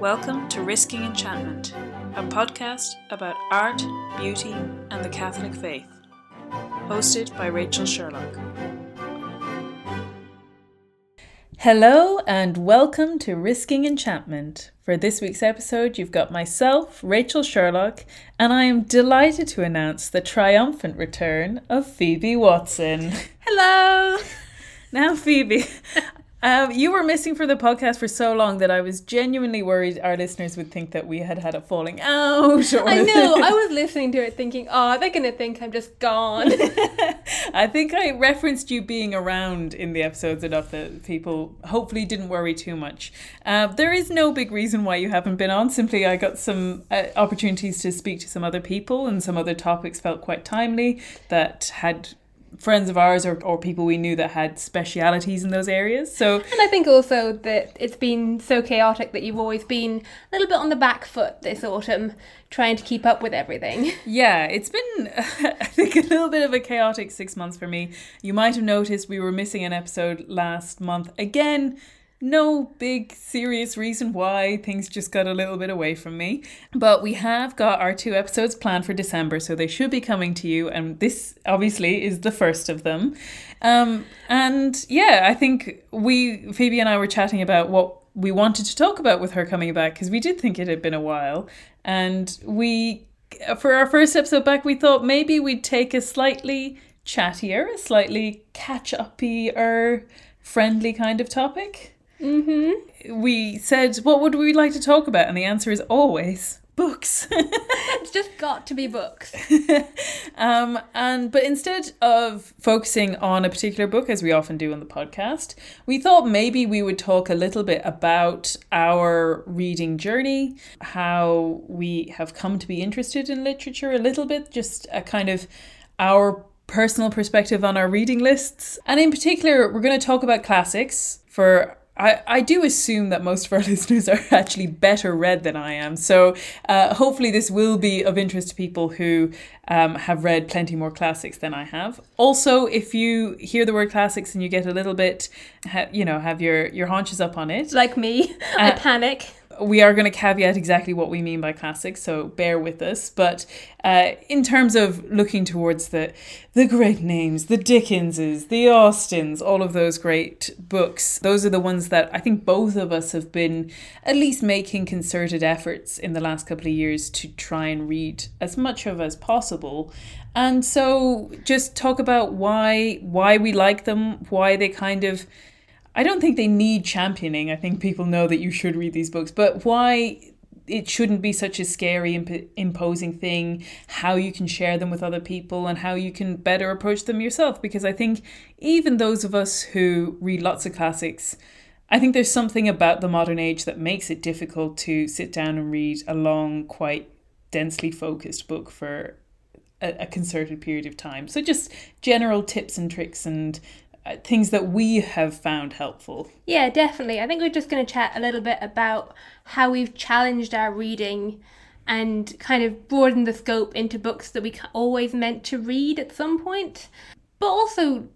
Welcome to Risking Enchantment, a podcast about art, beauty, and the Catholic faith. Hosted by Rachel Sherlock. Hello, and welcome to Risking Enchantment. For this week's episode, you've got myself, Rachel Sherlock, and I am delighted to announce the triumphant return of Phoebe Watson. Hello! Now, Phoebe, um, you were missing for the podcast for so long that I was genuinely worried our listeners would think that we had had a falling out. Or I know. I was listening to it thinking, oh, they're going to think I'm just gone. I think I referenced you being around in the episodes enough that people hopefully didn't worry too much. Uh, there is no big reason why you haven't been on. Simply, I got some uh, opportunities to speak to some other people, and some other topics felt quite timely that had friends of ours or, or people we knew that had specialities in those areas. So And I think also that it's been so chaotic that you've always been a little bit on the back foot this autumn trying to keep up with everything. Yeah, it's been I think a little bit of a chaotic 6 months for me. You might have noticed we were missing an episode last month. Again, no big serious reason why things just got a little bit away from me. But we have got our two episodes planned for December, so they should be coming to you. And this obviously is the first of them. Um, and yeah, I think we, Phoebe and I, were chatting about what we wanted to talk about with her coming back because we did think it had been a while. And we, for our first episode back, we thought maybe we'd take a slightly chattier, a slightly catch uppy or friendly kind of topic. Mm-hmm. We said, what would we like to talk about? And the answer is always books. It's just got to be books. um, and but instead of focusing on a particular book, as we often do on the podcast, we thought maybe we would talk a little bit about our reading journey, how we have come to be interested in literature a little bit, just a kind of our personal perspective on our reading lists. And in particular, we're going to talk about classics for I, I do assume that most of our listeners are actually better read than I am. So uh, hopefully, this will be of interest to people who um, have read plenty more classics than I have. Also, if you hear the word classics and you get a little bit, ha- you know, have your, your haunches up on it, Like me, I Uh, panic. We are going to caveat exactly what we mean by classics, so bear with us. But uh, in terms of looking towards the the great names, the Dickenses, the Austens, all of those great books, those are the ones that I think both of us have been at least making concerted efforts in the last couple of years to try and read as much of as possible. And so just talk about why why we like them, why they kind of I don't think they need championing. I think people know that you should read these books, but why it shouldn't be such a scary, imp- imposing thing, how you can share them with other people, and how you can better approach them yourself. Because I think even those of us who read lots of classics, I think there's something about the modern age that makes it difficult to sit down and read a long, quite densely focused book for a, concerted period of time. So just general tips and tricks and Uh, things that we have found helpful. Yeah, definitely. I think we're just going to chat a little bit about how we've challenged our reading and kind of broadened the scope into books that we always meant to read at some point, but also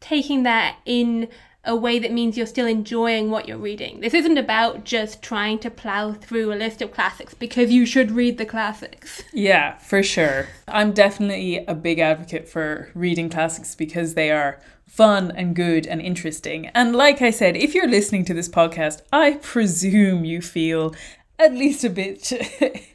taking that in a way that means you're still enjoying what you're reading. This isn't about just trying to plow through a list of classics because you should read the classics. Yeah, for sure. I'm definitely a big advocate for reading classics because they are fun and good and interesting. And like I said, if you're listening to this podcast, I presume you feel at least a bit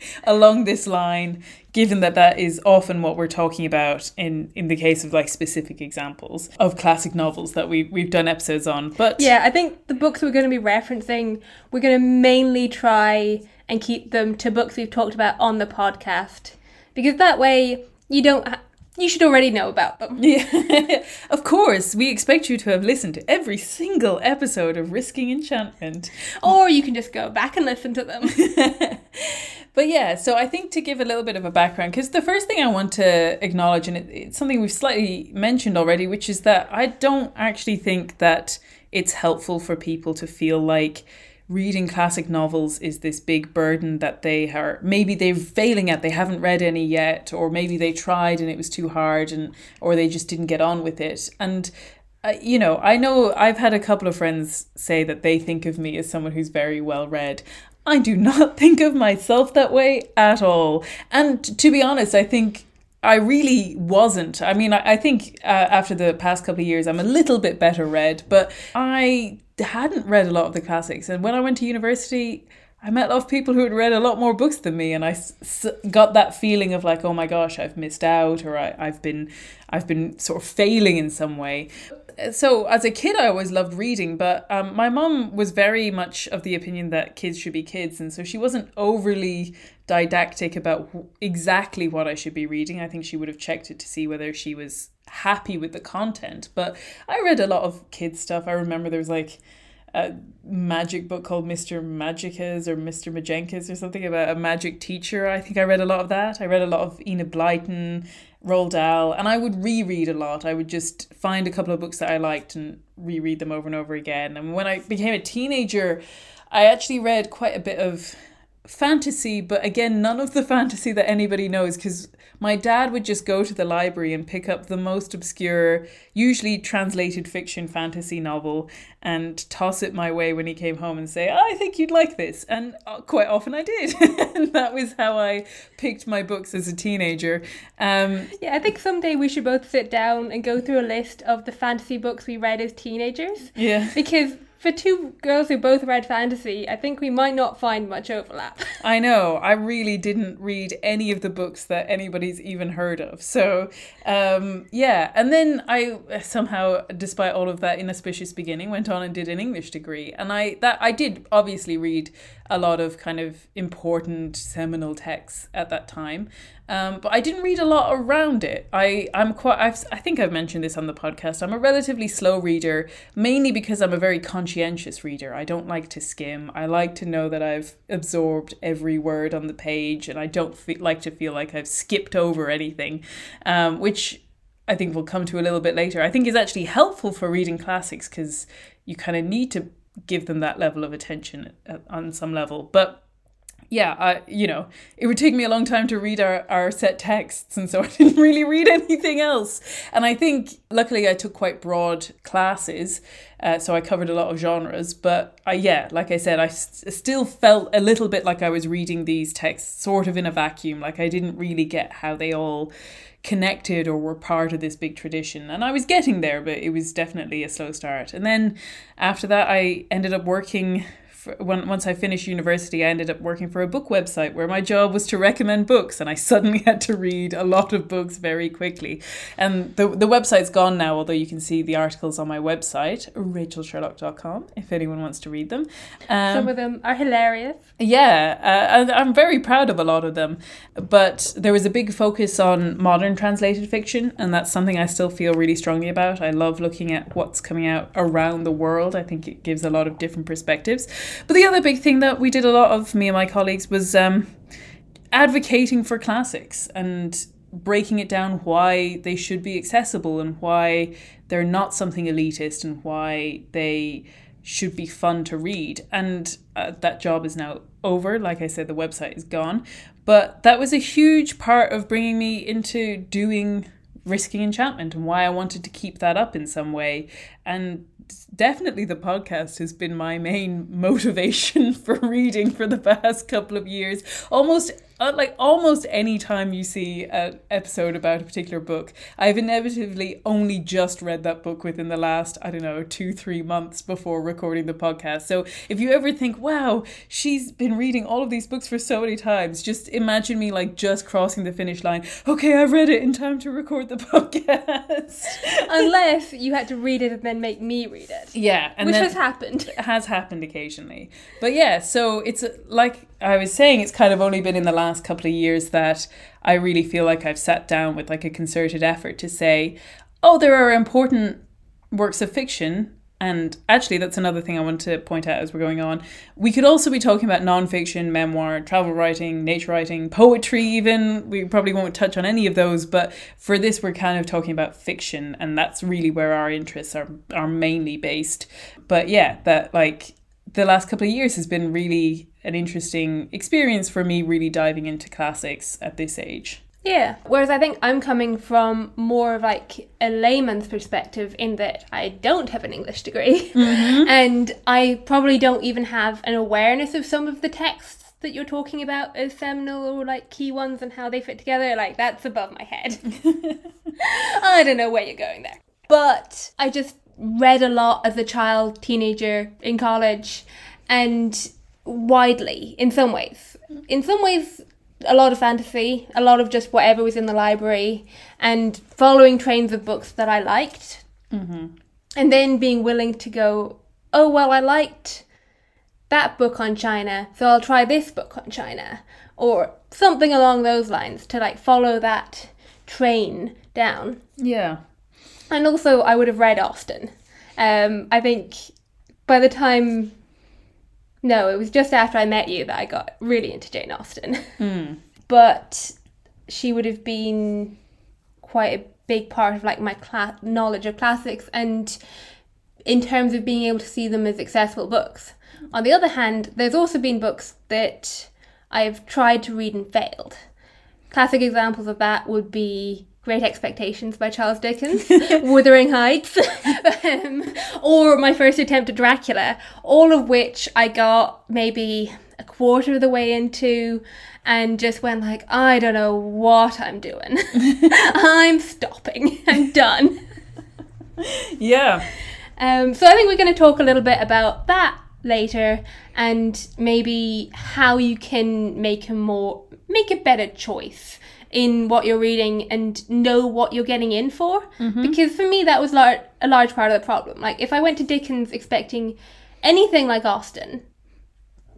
along this line given that that is often what we're talking about in in the case of like specific examples of classic novels that we we've done episodes on but Yeah, I think the books we're going to be referencing, we're going to mainly try and keep them to books we've talked about on the podcast because that way you don't you should already know about them. Yeah, of course. We expect you to have listened to every single episode of Risking Enchantment. Or you can just go back and listen to them. But yeah, so I think to give a little bit of a background, because the first thing I want to acknowledge, and it, it's something we've slightly mentioned already, which is that I don't actually think that it's helpful for people to feel like reading classic novels is this big burden that they are maybe they're failing at they haven't read any yet or maybe they tried and it was too hard and or they just didn't get on with it and uh, you know i know i've had a couple of friends say that they think of me as someone who's very well read I do not think of myself that way at all. And to be honest, I think I really wasn't. I mean, I, I think uh, after the past couple of years, I'm a little bit better read, but I hadn't read a lot of the classics. And when I went to university, I met a lot of people who had read a lot more books than me, and I s- got that feeling of like, oh my gosh, I've missed out, or I, I've been, I've been sort of failing in some way. So as a kid, I always loved reading, but um, my mom was very much of the opinion that kids should be kids, and so she wasn't overly didactic about exactly what I should be reading. I think she would have checked it to see whether she was happy with the content. But I read a lot of kids stuff. I remember there was like a magic book called Mr. Magicus or Mr. Majenkas or something about a magic teacher. I think I read a lot of that. I read a lot of Enid Blyton, Roald Dahl, and I would reread a lot. I would just find a couple of books that I liked and reread them over and over again. And when I became a teenager, I actually read quite a bit of fantasy, but again, none of the fantasy that anybody knows because my dad would just go to the library and pick up the most obscure, usually translated fiction fantasy novel and toss it my way when he came home and say, I think you'd like this. And uh, quite often I did. and that was how I picked my books as a teenager. Um, yeah, I think someday we should both sit down and go through a list of the fantasy books we read as teenagers. Yeah. Because for two girls who both read fantasy, I think we might not find much overlap. I know. I really didn't read any of the books that anybody's even heard of. So, um, yeah. And then I somehow, despite all of that inauspicious beginning, went on and did an English degree. And I that I did obviously read a lot of kind of important seminal texts at that time. Um, but I didn't read a lot around it. I I'm quite I've, I think I've mentioned this on the podcast. I'm a relatively slow reader, mainly because I'm a very conscientious reader. I don't like to skim. I like to know that I've absorbed every word on the page, and I don't fe- like to feel like I've skipped over anything, um, which I think we'll come to a little bit later. I think is actually helpful for reading classics because you kind of need to give them that level of attention on some level, but yeah, I, you know, it would take me a long time to read our, our set texts, and so I didn't really read anything else. And I think, luckily, I took quite broad classes, uh, so I covered a lot of genres. But I, yeah, like I said, I s- still felt a little bit like I was reading these texts sort of in a vacuum, like I didn't really get how they all connected or were part of this big tradition. And I was getting there, but it was definitely a slow start. And then after that, I ended up working for, when, once I finished university, I ended up working for a book website where my job was to recommend books, and I suddenly had to read a lot of books very quickly. And the, the website's gone now, although you can see the articles on my website, rachelsherlock.com, if anyone wants to read them. Um, Some of them are hilarious. Yeah, uh, and I'm very proud of a lot of them. But there was a big focus on modern translated fiction, and that's something I still feel really strongly about. I love looking at what's coming out around the world. I think it gives a lot of different perspectives. But the other big thing that we did a lot of, me and my colleagues, was um, advocating for classics and breaking it down why they should be accessible and why they're not something elitist and why they should be fun to read. And uh, that job is now over. Like I said, the website is gone. But that was a huge part of bringing me into doing risking enchantment and why I wanted to keep that up in some way. And definitely the podcast has been my main motivation for reading for the past couple of years. Almost uh, like almost any time you see an episode about a particular book, I've inevitably only just read that book within the last, I don't know, two, three months before recording the podcast. So if you ever think, wow, she's been reading all of these books for so many times, just imagine me like just crossing the finish line. Okay, I read it in time to record the podcast. Unless you had to read it and then make me read it. Yeah. Which has happened. Has happened occasionally. But yeah, so it's like I was saying, it's kind of only been in the last couple of years that I really feel like I've sat down with like a concerted effort to say, oh, there are important works of fiction. And actually, that's another thing I want to point out as we're going on. We could also be talking about nonfiction, memoir, travel writing, nature writing, poetry, even. We probably won't touch on any of those, but for this, we're kind of talking about fiction, and that's really where our interests are, are mainly based. But yeah, that like the last couple of years has been really an interesting experience for me, really diving into classics at this age. Yeah. Whereas I think I'm coming from more of like a layman's perspective in that I don't have an English degree mm-hmm. and I probably don't even have an awareness of some of the texts that you're talking about as seminal or like key ones and how they fit together. Like that's above my head. I don't know where you're going there. But I just read a lot as a child, teenager, in college, and widely in some ways. Mm-hmm. In some ways, a lot of fantasy, a lot of just whatever was in the library, and following trains of books that I liked. And then being willing to go, oh, well, I liked that book on China, so I'll try this book on China, or something along those lines to like follow that train down. Yeah. And also, I would have read Austen. Um, I think by the time, no, it was just after I met you that I got really into Jane Austen. Hmm. but she would have been quite a big part of like my cla- knowledge of classics and in terms of being able to see them as accessible books. On the other hand, there's also been books that I've tried to read and failed. Classic examples of that would be Great Expectations by Charles Dickens, Wuthering Heights, um, or my first attempt at Dracula, all of which I got maybe a quarter of the way into and just went like, I don't know what I'm doing. I'm stopping. I'm done. Yeah. Um, so I think we're going to talk a little bit about that later and maybe how you can make a more make a better choice in what you're reading and know what you're getting in for. Mm-hmm. Because for me that was lar- a large part of the problem. Like if i went to dickens expecting anything like austen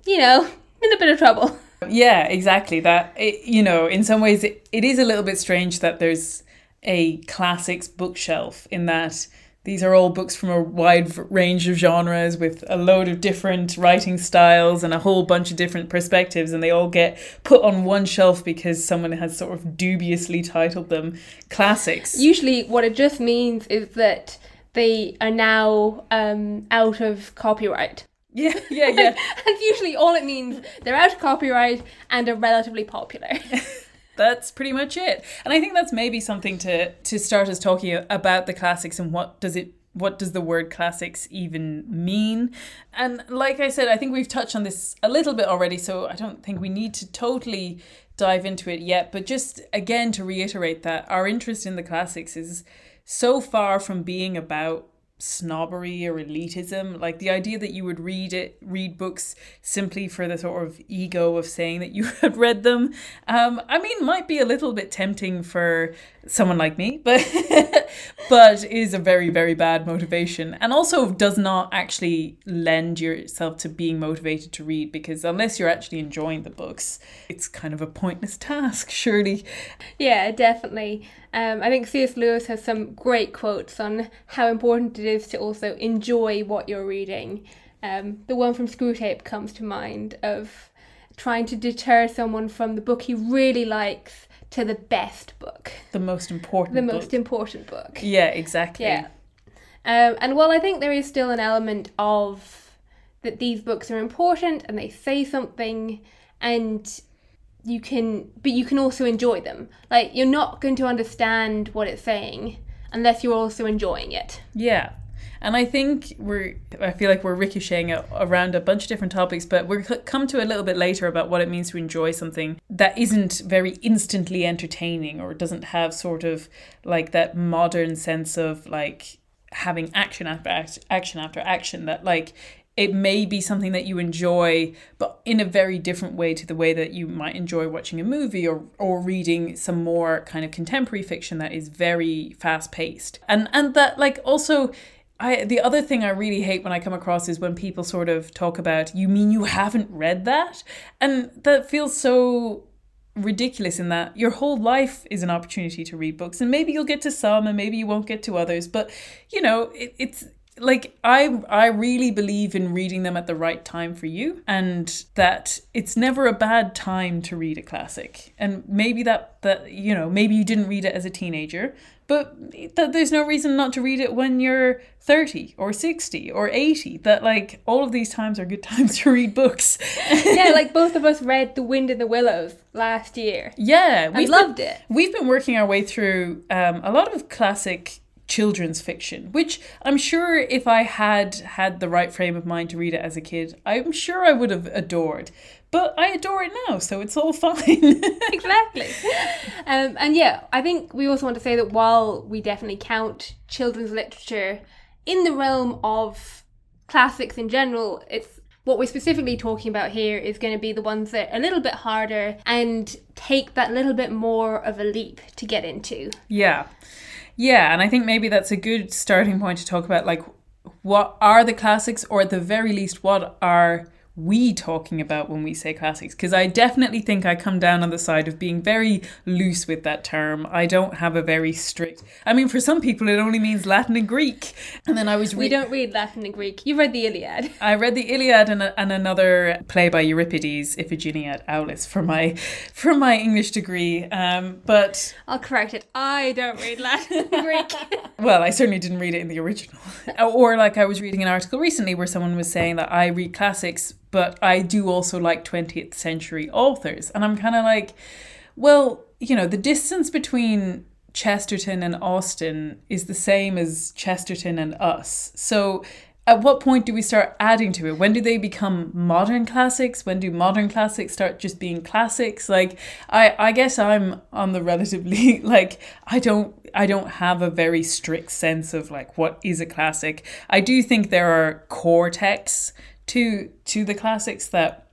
you know in a bit of trouble. Yeah, exactly. That it, you know, in some ways, it, it is a little bit strange that there's a classics bookshelf in that these are all books from a wide range of genres with a load of different writing styles and a whole bunch of different perspectives, and they all get put on one shelf because someone has sort of dubiously titled them classics. usually what it just means is that they are now um, out of copyright yeah, yeah, yeah. and usually all it means they're out of copyright and are relatively popular that's pretty much it. And i think that's maybe something to to start us talking about the classics and what does it what does the word classics even mean? And like i said i think we've touched on this a little bit already so i don't think we need to totally dive into it yet. But just again to reiterate that our interest in the classics is so far from being about snobbery or elitism. Like the idea that you would read it read books simply for the sort of ego of saying that you had read them. Um i mean might be a little bit tempting for someone like me but but is a very very bad motivation and also does not actually lend yourself to being motivated to read because unless you're actually enjoying the books it's kind of a pointless task surely Yeah, definitely. Um, I think C.S. Lewis has some great quotes on how important it is to also enjoy what you're reading. Um, the one from Screwtape comes to mind of trying to deter someone from the book he really likes to the best book, the most important the book. most important book. yeah exactly Yeah. Um, and while I think there is still an element of that these books are important and they say something and you can but you can also enjoy them. Like you're not going to understand what it's saying unless you're also enjoying it. Yeah. And I think we're, I feel like we're ricocheting around a bunch of different topics, but we'll come to a little bit later about what it means to enjoy something that isn't very instantly entertaining or doesn't have sort of like that modern sense of like having action after act- action after action that like it may be something that you enjoy but in a very different way to the way that you might enjoy watching a movie or or reading some more kind of contemporary fiction that is very fast paced and and that like also I the other thing I really hate when I come across is when people sort of talk about you mean you haven't read that? And that feels so ridiculous in that your whole life is an opportunity to read books and maybe you'll get to some and maybe you won't get to others but you know it, it's like I I really believe in reading them at the right time for you and that it's never a bad time to read a classic. And maybe that that you know, maybe you didn't read it as a teenager, but that there's no reason not to read it when you're 30 or 60 or 80 that like all of these times are good times to read books. Yeah like both of us read the wind in the willows last year. Yeah we loved it. we've been working our way through um, a lot of classic children's fiction, which I'm sure if I had had the right frame of mind to read it as a kid, I'm sure I would have adored. But I adore it now, so it's all fine. exactly. Um, and yeah, I think we also want to say that while we definitely count children's literature in the realm of classics in general, it's what we're specifically talking about here is going to be the ones that are a little bit harder and take that little bit more of a leap to get into. Yeah. Yeah, and I think maybe that's a good starting point to talk about like what are the classics or at the very least what are we talking about when we say classics? Because I definitely think I come down on the side of being very loose with that term. I don't have a very strict. I mean, for some people, it only means Latin and Greek. And then I was. Re- we don't read Latin and Greek. You read the Iliad. I read the Iliad and, a, and another play by Euripides, Iphigenia at Aulis, for my for my English degree. Um, but I'll correct it. I don't read Latin and Greek. well, I certainly didn't read it in the original. or like I was reading an article recently where someone was saying that I read classics but I do also like 20th century authors. And I'm kind of like, well, you know, the distance between Chesterton and Austen is the same as Chesterton and us. So at what point do we start adding to it? When do they become modern classics? When do modern classics start just being classics? Like I I guess I'm on the relatively like I don't I don't have a very strict sense of like what is a classic. I do think there are core texts to to the classics that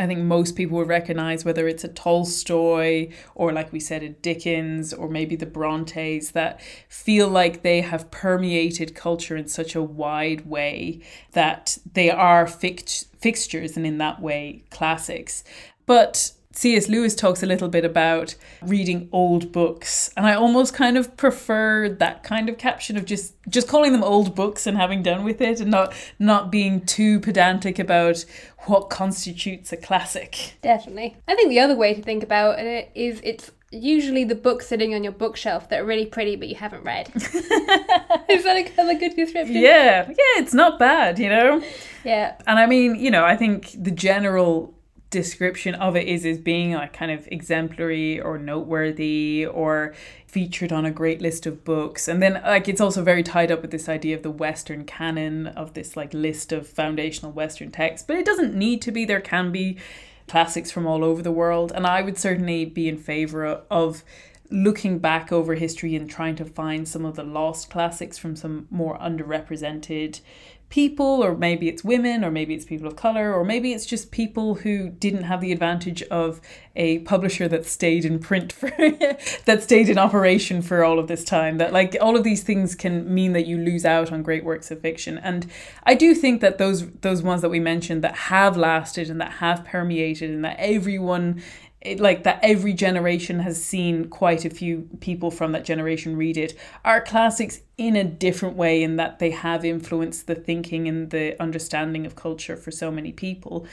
I think most people would recognize, whether it's a Tolstoy or, like we said, a Dickens or maybe the Brontes, that feel like they have permeated culture in such a wide way that they are fix- fixtures and, in that way, classics. But C.S. Lewis talks a little bit about reading old books, and I almost kind of prefer that kind of caption of just just calling them old books and having done with it, and not not being too pedantic about what constitutes a classic. Definitely, I think the other way to think about it is it's usually the books sitting on your bookshelf that are really pretty but you haven't read. is that a, a good description? Yeah, yeah, it's not bad, you know. Yeah, and I mean, you know, I think the general description of it is is being like kind of exemplary or noteworthy or featured on a great list of books. And then like it's also very tied up with this idea of the western canon of this like list of foundational western texts but it doesn't need to be. There can be classics from all over the world and i would certainly be in favor of looking back over history and trying to find some of the lost classics from some more underrepresented people, or maybe it's women, or maybe it's people of color, or maybe it's just people who didn't have the advantage of a publisher that stayed in print for that stayed in operation for all of this time. That like all of these things can mean that you lose out on great works of fiction. And I do think that those those ones that we mentioned that have lasted and that have permeated and that everyone it, like that every generation has seen quite a few people from that generation read it are classics in a different way in that they have influenced the thinking and the understanding of culture for so many people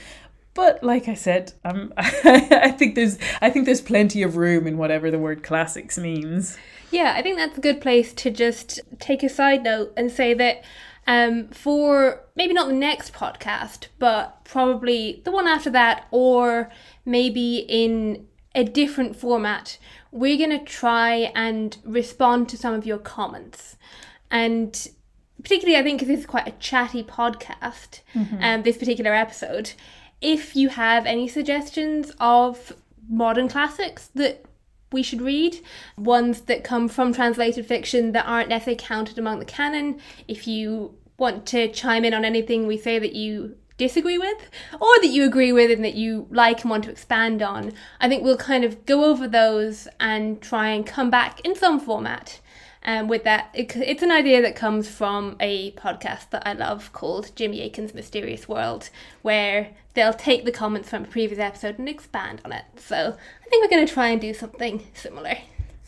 but like I said, um, I think there's I think there's plenty of room in whatever the word classics means. Yeah, I think that's a good place to just take a side note and say that um, for maybe not the next podcast, but probably the one after that, or maybe in a different format, we're going to try and respond to some of your comments. And particularly, I think, because this is quite a chatty podcast, mm-hmm. um, this particular episode, if you have any suggestions of modern classics that we should read, ones that come from translated fiction that aren't necessarily counted among the canon. If you want to chime in on anything we say that you disagree with or that you agree with and that you like and want to expand on, I think we'll kind of go over those and try and come back in some format. Um, with that, it, it's an idea that comes from a podcast that I love called Jimmy Akin's Mysterious World, where they'll take the comments from a previous episode and expand on it. So I think we're going to try and do something similar.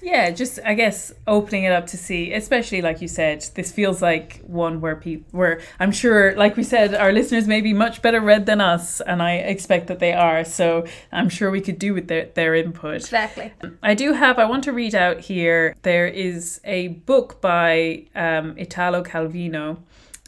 Yeah, just I guess opening it up to see, especially like you said, this feels like one where people, where I'm sure, like we said, our listeners may be much better read than us, and I expect that they are. So I'm sure we could do with their their input. Exactly. I do have. I want to read out here. There is a book by um, Italo Calvino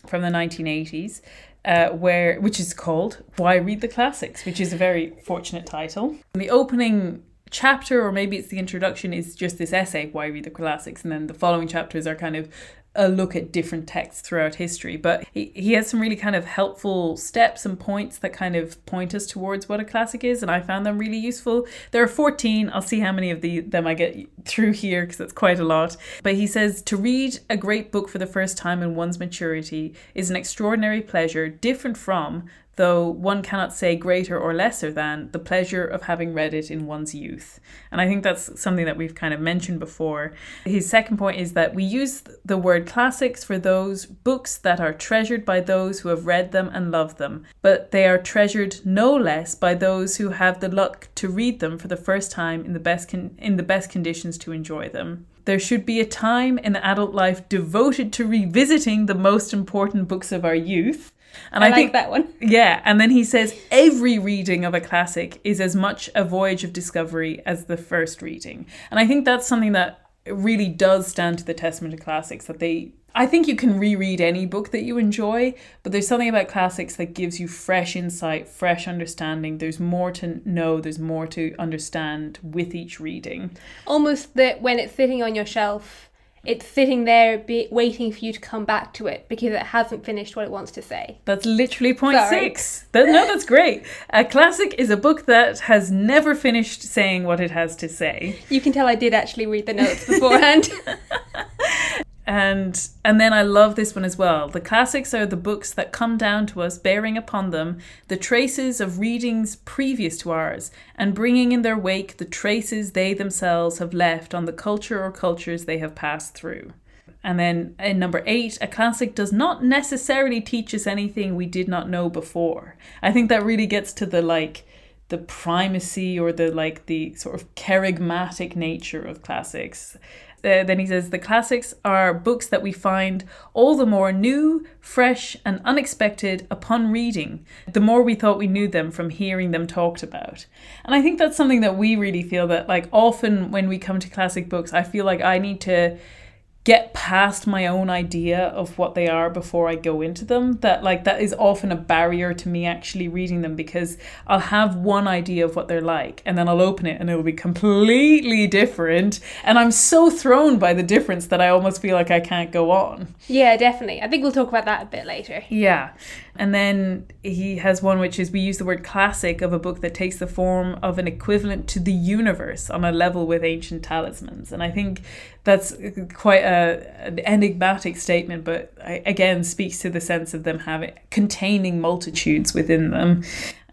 from the 1980s. Uh, where which is called Why Read the Classics, which is a very fortunate title. The opening chapter, or maybe it's the introduction, is just this essay, Why Read the Classics, and then the following chapters are kind of a look at different texts throughout history. But he, he has some really kind of helpful steps and points that kind of point us towards what a classic is, and I found them really useful. There are 14. I'll see how many of the, them I get through here because it's quite a lot. But he says to read a great book for the first time in one's maturity is an extraordinary pleasure, different from though one cannot say greater or lesser than the pleasure of having read it in one's youth. And I think that's something that we've kind of mentioned before. His second point is that we use the word classics for those books that are treasured by those who have read them and love them, but they are treasured no less by those who have the luck to read them for the first time in the best con- in the best conditions to enjoy them. There should be a time in adult life devoted to revisiting the most important books of our youth and I, I like think that one. Yeah, and then he says every reading of a classic is as much a voyage of discovery as the first reading. And I think that's something that really does stand to the testament of classics that they I think you can reread any book that you enjoy, but there's something about classics that gives you fresh insight, fresh understanding. There's more to know, there's more to understand with each reading. Almost that when it's sitting on your shelf, it's sitting there be, waiting for you to come back to it because it hasn't finished what it wants to say. That's literally point Sorry. six. That, no, that's great. A classic is a book that has never finished saying what it has to say. You can tell I did actually read the notes beforehand. and and then I love this one as well. The classics are the books that come down to us bearing upon them the traces of readings previous to ours and bringing in their wake the traces they themselves have left on the culture or cultures they have passed through. And then in number eight, a classic does not necessarily teach us anything we did not know before. I think that really gets to the like the primacy or the like the sort of charismatic nature of classics uh, then he says the classics are books that we find all the more new, fresh, and unexpected upon reading, the more we thought we knew them from hearing them talked about. And I think that's something that we really feel that, like, often when we come to classic books, I feel like I need to get past my own idea of what they are before I go into them. That like that is often a barrier to me actually reading them because I'll have one idea of what they're like and then I'll open it and it'll be completely different and I'm so thrown by the difference that I almost feel like I can't go on. Yeah, definitely. I think we'll talk about that a bit later. Yeah. And then he has one which is we use the word classic of a book that takes the form of an equivalent to the universe on a level with ancient talismans. And I think that's quite a, an enigmatic statement, but again speaks to the sense of them having containing multitudes within them.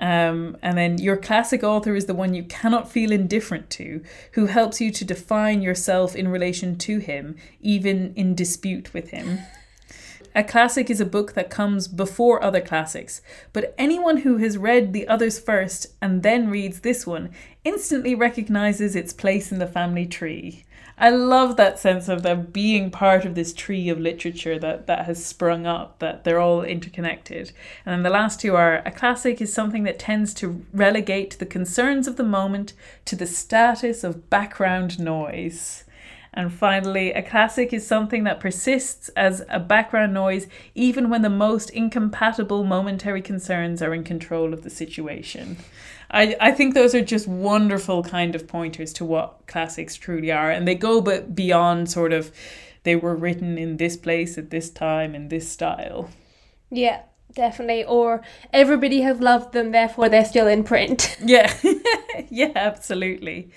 Um, and then your classic author is the one you cannot feel indifferent to, who helps you to define yourself in relation to him, even in dispute with him. A classic is a book that comes before other classics, but anyone who has read the others first and then reads this one instantly recognizes its place in the family tree. I love that sense of them being part of this tree of literature that, that has sprung up, that they're all interconnected. And then the last two are a classic is something that tends to relegate the concerns of the moment to the status of background noise. And finally, a classic is something that persists as a background noise even when the most incompatible momentary concerns are in control of the situation. I, I think those are just wonderful kind of pointers to what classics truly are. And they go but beyond sort of they were written in this place at this time in this style. Yeah, definitely. Or everybody has loved them, therefore they're still in print. Yeah, yeah, absolutely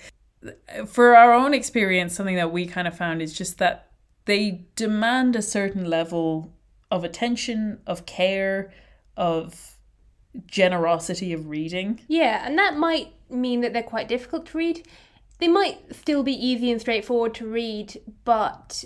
for our own experience, something that we kind of found is just that they demand a certain level of attention, of care, of generosity of reading. Yeah, and that might mean that they're quite difficult to read. They might still be easy and straightforward to read, but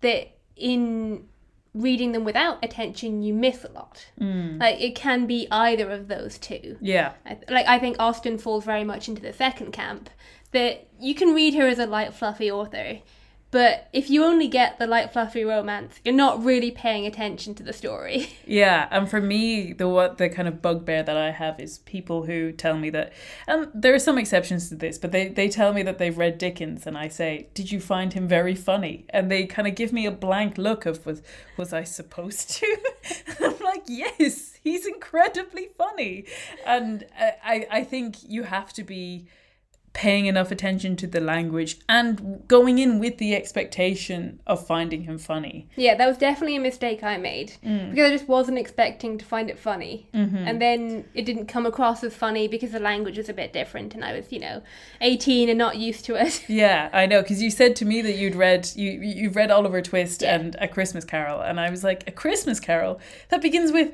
that in reading them without attention, you miss a lot. Mm. Like it can be either of those two. Yeah. Like I think Austen falls very much into the second camp that you can read her as a light fluffy author but if you only get the light fluffy romance you're not really paying attention to the story Yeah, and for me, the what the kind of bugbear that I have is people who tell me that, and there are some exceptions to this, but they they tell me that they've read Dickens, and I say, "Did you find him very funny?" And they kind of give me a blank look of was was I supposed to? I'm like, yes, he's incredibly funny, and I I I think you have to be paying enough attention to the language and going in with the expectation of finding him funny. yeah that was definitely a mistake i made. Mm. Because i just wasn't expecting to find it funny. Mm-hmm. And then it didn't come across as funny because the language was a bit different and i was you know 18 and not used to it. Yeah, I know because you said to me that you'd read you you've read Oliver Twist Yeah. and A Christmas Carol, and I was like, A Christmas Carol? That begins with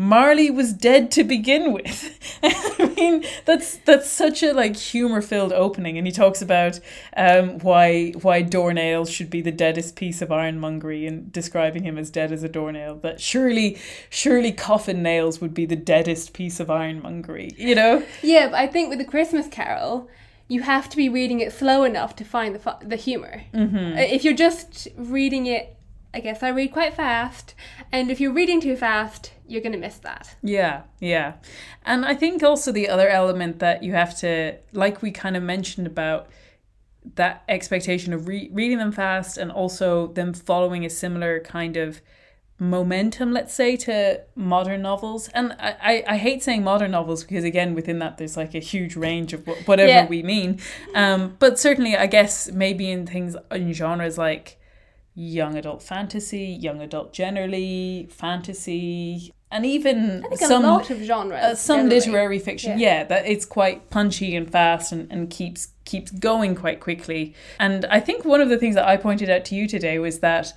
Marley was dead to begin with. I mean, that's that's such a like humor filled opening, and he talks about um, why why doornails should be the deadest piece of ironmongery, and describing him as dead as a doornail. That surely surely coffin nails would be the deadest piece of ironmongery. You know? yeah but i think with the christmas carol you have to be reading it slow enough to find the, fu- the humor mm-hmm. if you're just reading it i guess i read quite fast and if you're reading too fast you're going to miss that Yeah, yeah. And I think also the other element that you have to, like we kind of mentioned about that expectation of re- reading them fast and also them following a similar kind of momentum, let's say, to modern novels. And I, I, I hate saying modern novels because, again, within that, there's like a huge range of whatever Yeah. we mean. Um, but certainly, I guess maybe in things, in genres like young adult fantasy, young adult generally, fantasy, and even some a lot of genres uh, some generally. literary fiction Yeah. yeah. that it's quite punchy and fast and, and keeps keeps going quite quickly and i think one of the things that i pointed out to you today was that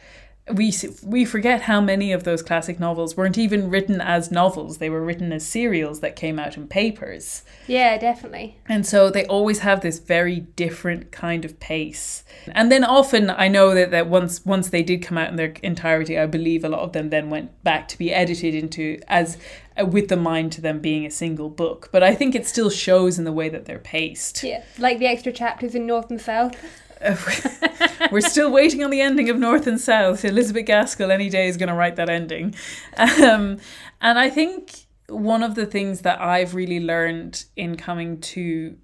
we we forget how many of those classic novels weren't even written as novels they were written as serials that came out in papers yeah definitely and so they always have this very different kind of pace. And then often I know that, that once once they did come out in their entirety, I believe a lot of them then went back to be edited into as uh, with the mind to them being a single book. But I think it still shows in the way that they're paced. yeah like the extra chapters in north and south We're still waiting on the ending of North and South. Elizabeth Gaskell any day is going to write that ending. Um, and I think one of the things that I've really learned in coming to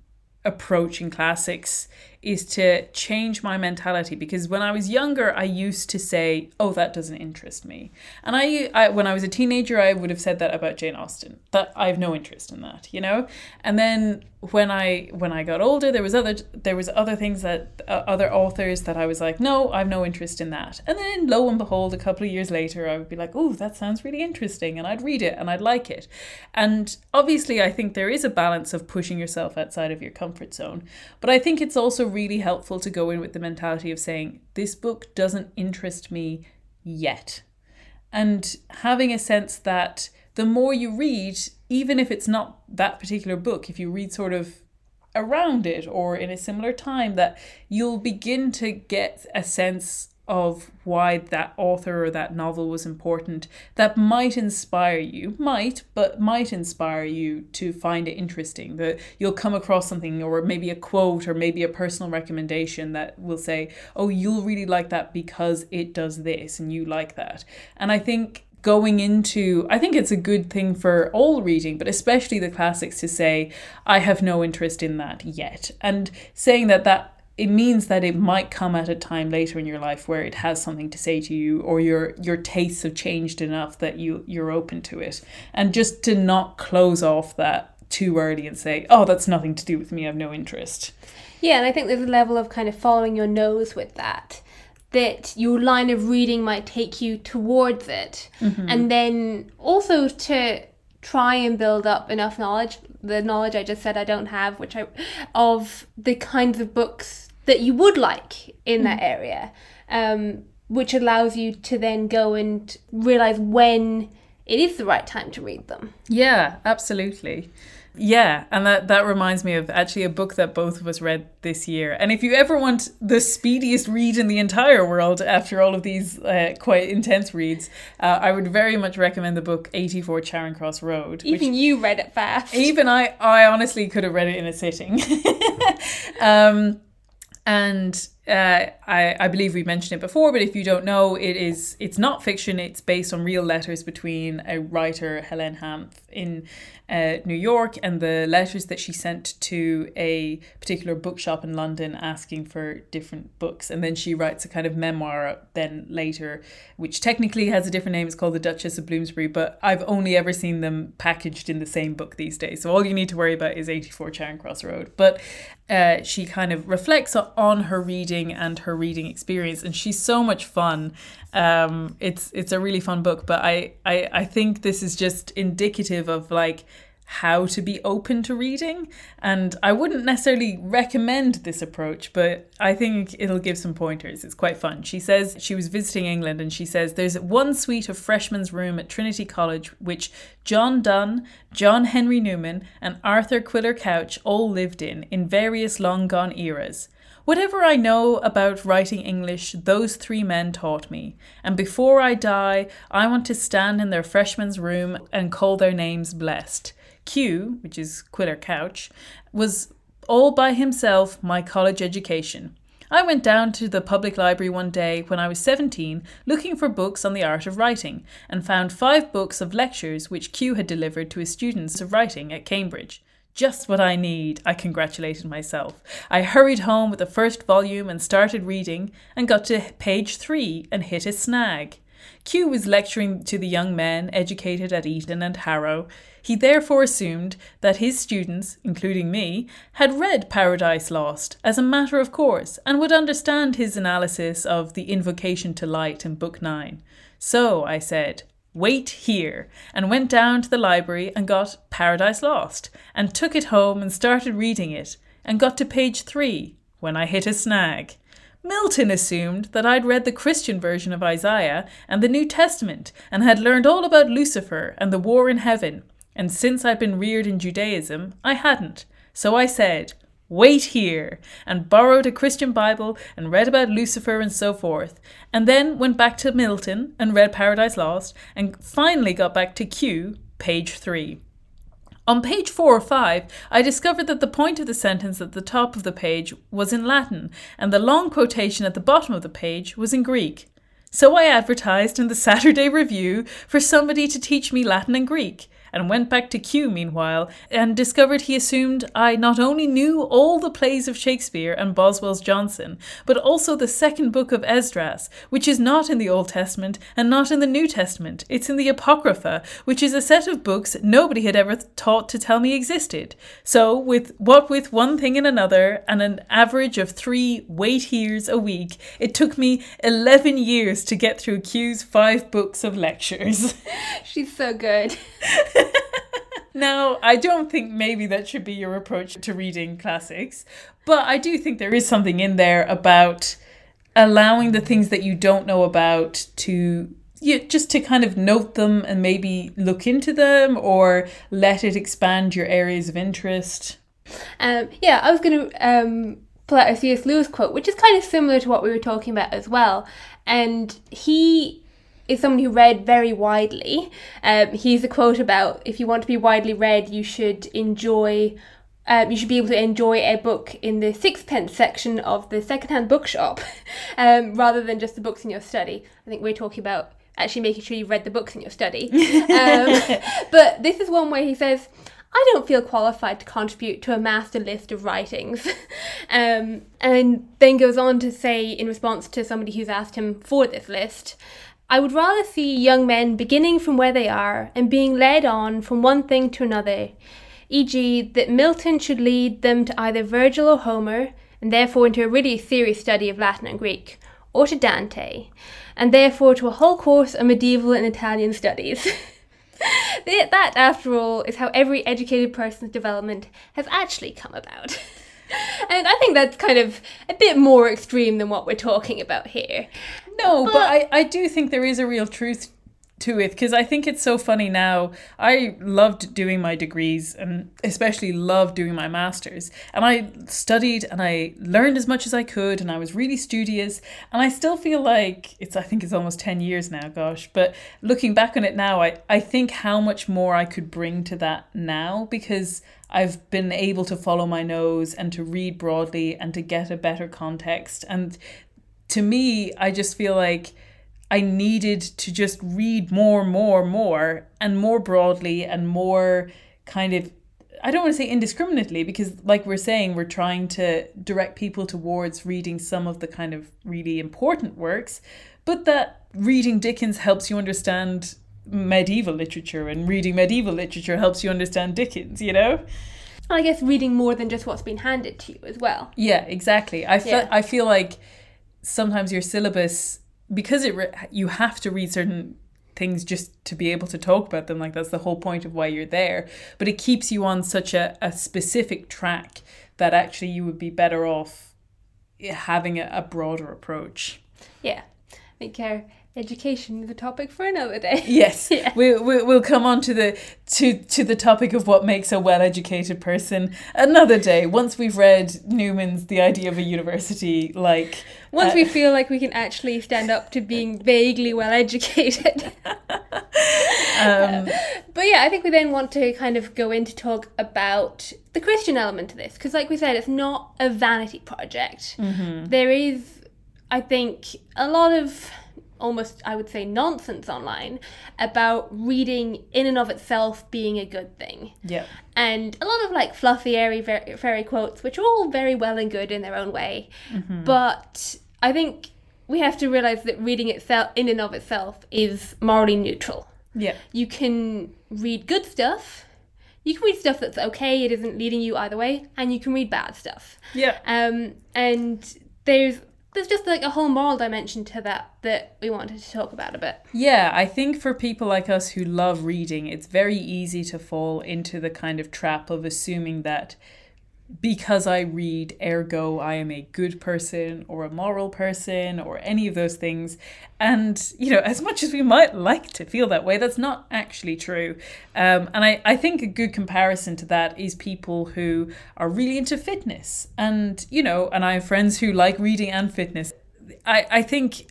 approaching classics is to change my mentality because when I was younger I used to say oh that doesn't interest me and I, I when I was a teenager I would have said that about Jane Austen that I have no interest in that you know and then when I when I got older there was other there was other things that uh, other authors that I was like no I've no interest in that. And then lo and behold a couple of years later I would be like oh that sounds really interesting and I'd read it and I'd like it. And obviously I think there is a balance of pushing yourself outside of your comfort zone but I think it's also really helpful to go in with the mentality of saying this book doesn't interest me yet. And having a sense that the more you read, even if it's not that particular book, if you read sort of around it or in a similar time, that you'll begin to get a sense of why that author or that novel was important that might inspire you might but might inspire you to find it interesting that you'll come across something or maybe a quote or maybe a personal recommendation that will say oh you'll really like that because it does this and you like that. And i think going into i think it's a good thing for all reading but especially the classics to say i have no interest in that yet. And saying that that it means that it might come at a time later in your life where it has something to say to you or your your tastes have changed enough that you you're open to it. And just to not close off that too early and say oh that's nothing to do with me i have no interest. Yeah, and I think there's a level of kind of following your nose with that. That your line of reading might take you towards it. And then also to try and build up enough knowledge, the knowledge I just said I don't have, which I of the kinds of books that you would like in that area. Um, which allows you to then go and realize when it is the right time to read them. Yeah, absolutely. Yeah, and that, that reminds me of actually a book that both of us read this year. And if you ever want the speediest read in the entire world after all of these uh, quite intense reads, uh, I would very much recommend the book 84 Charing Cross Road. Even you read it fast. Even I, I honestly could have read it in a sitting. um, and uh, I, I believe we mentioned it before, but if you don't know, it is it's not fiction. It's based on real letters between a writer, Helen Hanff, in uh, New York, and the letters that she sent to a particular bookshop in London asking for different books. And then she writes a kind of memoir then later, which technically has a different name. It's called The Duchess of Bloomsbury, but I've only ever seen them packaged in the same book these days. So all you need to worry about is 84 Charing Cross Road. But uh, she kind of reflects on her reading and her reading experience, and she's so much fun. Um, it's it's a really fun book, but I, I I think this is just indicative of like how to be open to reading. And I wouldn't necessarily recommend this approach, but I think it'll give some pointers. It's quite fun. She says she was visiting England and she says there's one suite of freshman's room at Trinity College which John Donne, John Henry Newman, and Arthur Quiller Couch all lived in, in various long gone eras. Whatever I know about writing English, those three men taught me, and before I die, I want to stand in their freshman's room and call their names blessed. Q, which is Quiller Couch, was all by himself my college education. I went down to the public library one day when I was 17 looking for books on the art of writing and found five books of lectures which Q had delivered to his students of writing at Cambridge. Just what I need, I congratulated myself. I hurried home with the first volume and started reading and got to page three and hit a snag. Q was lecturing to the young men educated at Eton and Harrow. He therefore assumed that his students, including me, had read Paradise Lost as a matter of course and would understand his analysis of the invocation to light in Book 9. So I said, Wait here, and went down to the library and got Paradise Lost, and took it home and started reading it, and got to page 3 when I hit a snag. Milton assumed that I'd read the Christian version of Isaiah and the New Testament and had learned all about Lucifer and the war in heaven, and since I'd been reared in Judaism, I hadn't. So I said, Wait here, and borrowed a Christian Bible and read about Lucifer and so forth, and then went back to Milton and read Paradise Lost, and finally got back to Q, page 3. On page 4 or 5, I discovered that the point of the sentence at the top of the page was in Latin, and the long quotation at the bottom of the page was in Greek. So I advertised in the Saturday Review for somebody to teach me Latin and Greek, and went back to Q meanwhile, and discovered he assumed I not only knew all the plays of Shakespeare and Boswell's Johnson, but also the second book of Esdras, which is not in the Old Testament and not in the New Testament. It's in the Apocrypha, which is a set of books nobody had ever taught to tell me existed. So, with what with one thing and another, and an average of three wait years a week, it took me 11 years to get through Q's five books of lectures. She's so good. now, I don't think maybe that should be your approach to reading classics, but I do think there is something in there about allowing the things that you don't know about to yeah, just to kind of note them and maybe look into them or let it expand your areas of interest. Um, yeah, I was going to um, pull out a C.S. Lewis quote, which is kind of similar to what we were talking about as well. And he is someone who read very widely. Um, he's a quote about if you want to be widely read, you should enjoy. Um, you should be able to enjoy a book in the sixpence section of the secondhand bookshop, um, rather than just the books in your study. I think we're talking about actually making sure you've read the books in your study. Um, but this is one where he says, I don't feel qualified to contribute to a master list of writings. um, and then goes on to say, in response to somebody who's asked him for this list, I would rather see young men beginning from where they are and being led on from one thing to another, e.g., that Milton should lead them to either Virgil or Homer, and therefore into a really serious study of Latin and Greek, or to Dante, and therefore to a whole course of medieval and Italian studies. that, after all, is how every educated person's development has actually come about. and I think that's kind of a bit more extreme than what we're talking about here. No, but, but I, I do think there is a real truth to it because I think it's so funny now. I loved doing my degrees and especially loved doing my masters. And I studied and I learned as much as I could and I was really studious. And I still feel like it's I think it's almost 10 years now, gosh. But looking back on it now, I, I think how much more I could bring to that now because I've been able to follow my nose and to read broadly and to get a better context. And to me, I just feel like I needed to just read more, more, more, and more broadly and more kind of. I don't want to say indiscriminately because, like we're saying, we're trying to direct people towards reading some of the kind of really important works, but that reading Dickens helps you understand medieval literature, and reading medieval literature helps you understand Dickens, you know? I guess reading more than just what's been handed to you as well. Yeah, exactly. I feel, Yeah. I feel like sometimes your syllabus because it re- you have to read certain things just to be able to talk about them like that's the whole point of why you're there but it keeps you on such a, a specific track that actually you would be better off having a, a broader approach Yeah. I our education is topic for another day. yes Yeah. we, we, we'll come on to the to to the topic of what makes a well-educated person another day once we've read newman's the idea of a university like Once uh, we feel like we can actually stand up to being vaguely well educated. um, But yeah, I think we then want to kind of go in to talk about the Christian element to this. Because, like we said, it's not a vanity project. There is, I think, a lot of almost, I would say, nonsense online about reading in and of itself being a good thing. yeah. And a lot of like fluffy, airy, fairy quotes, which are all very well and good in their own way. But I think we have to realize that reading itself, in and of itself, is morally neutral. Yeah. You can read good stuff. You can read stuff that's okay it isn't leading you either way and you can read bad stuff. Yeah. Um and there's there's just like a whole moral dimension to that that we wanted to talk about a bit. Yeah, I think for people like us who love reading, it's very easy to fall into the kind of trap of assuming that because I read, ergo, I am a good person or a moral person or any of those things. And, you know, as much as we might like to feel that way, that's not actually true. Um, and I, I think a good comparison to that is people who are really into fitness. And, you know, and I have friends who like reading and fitness. I, I think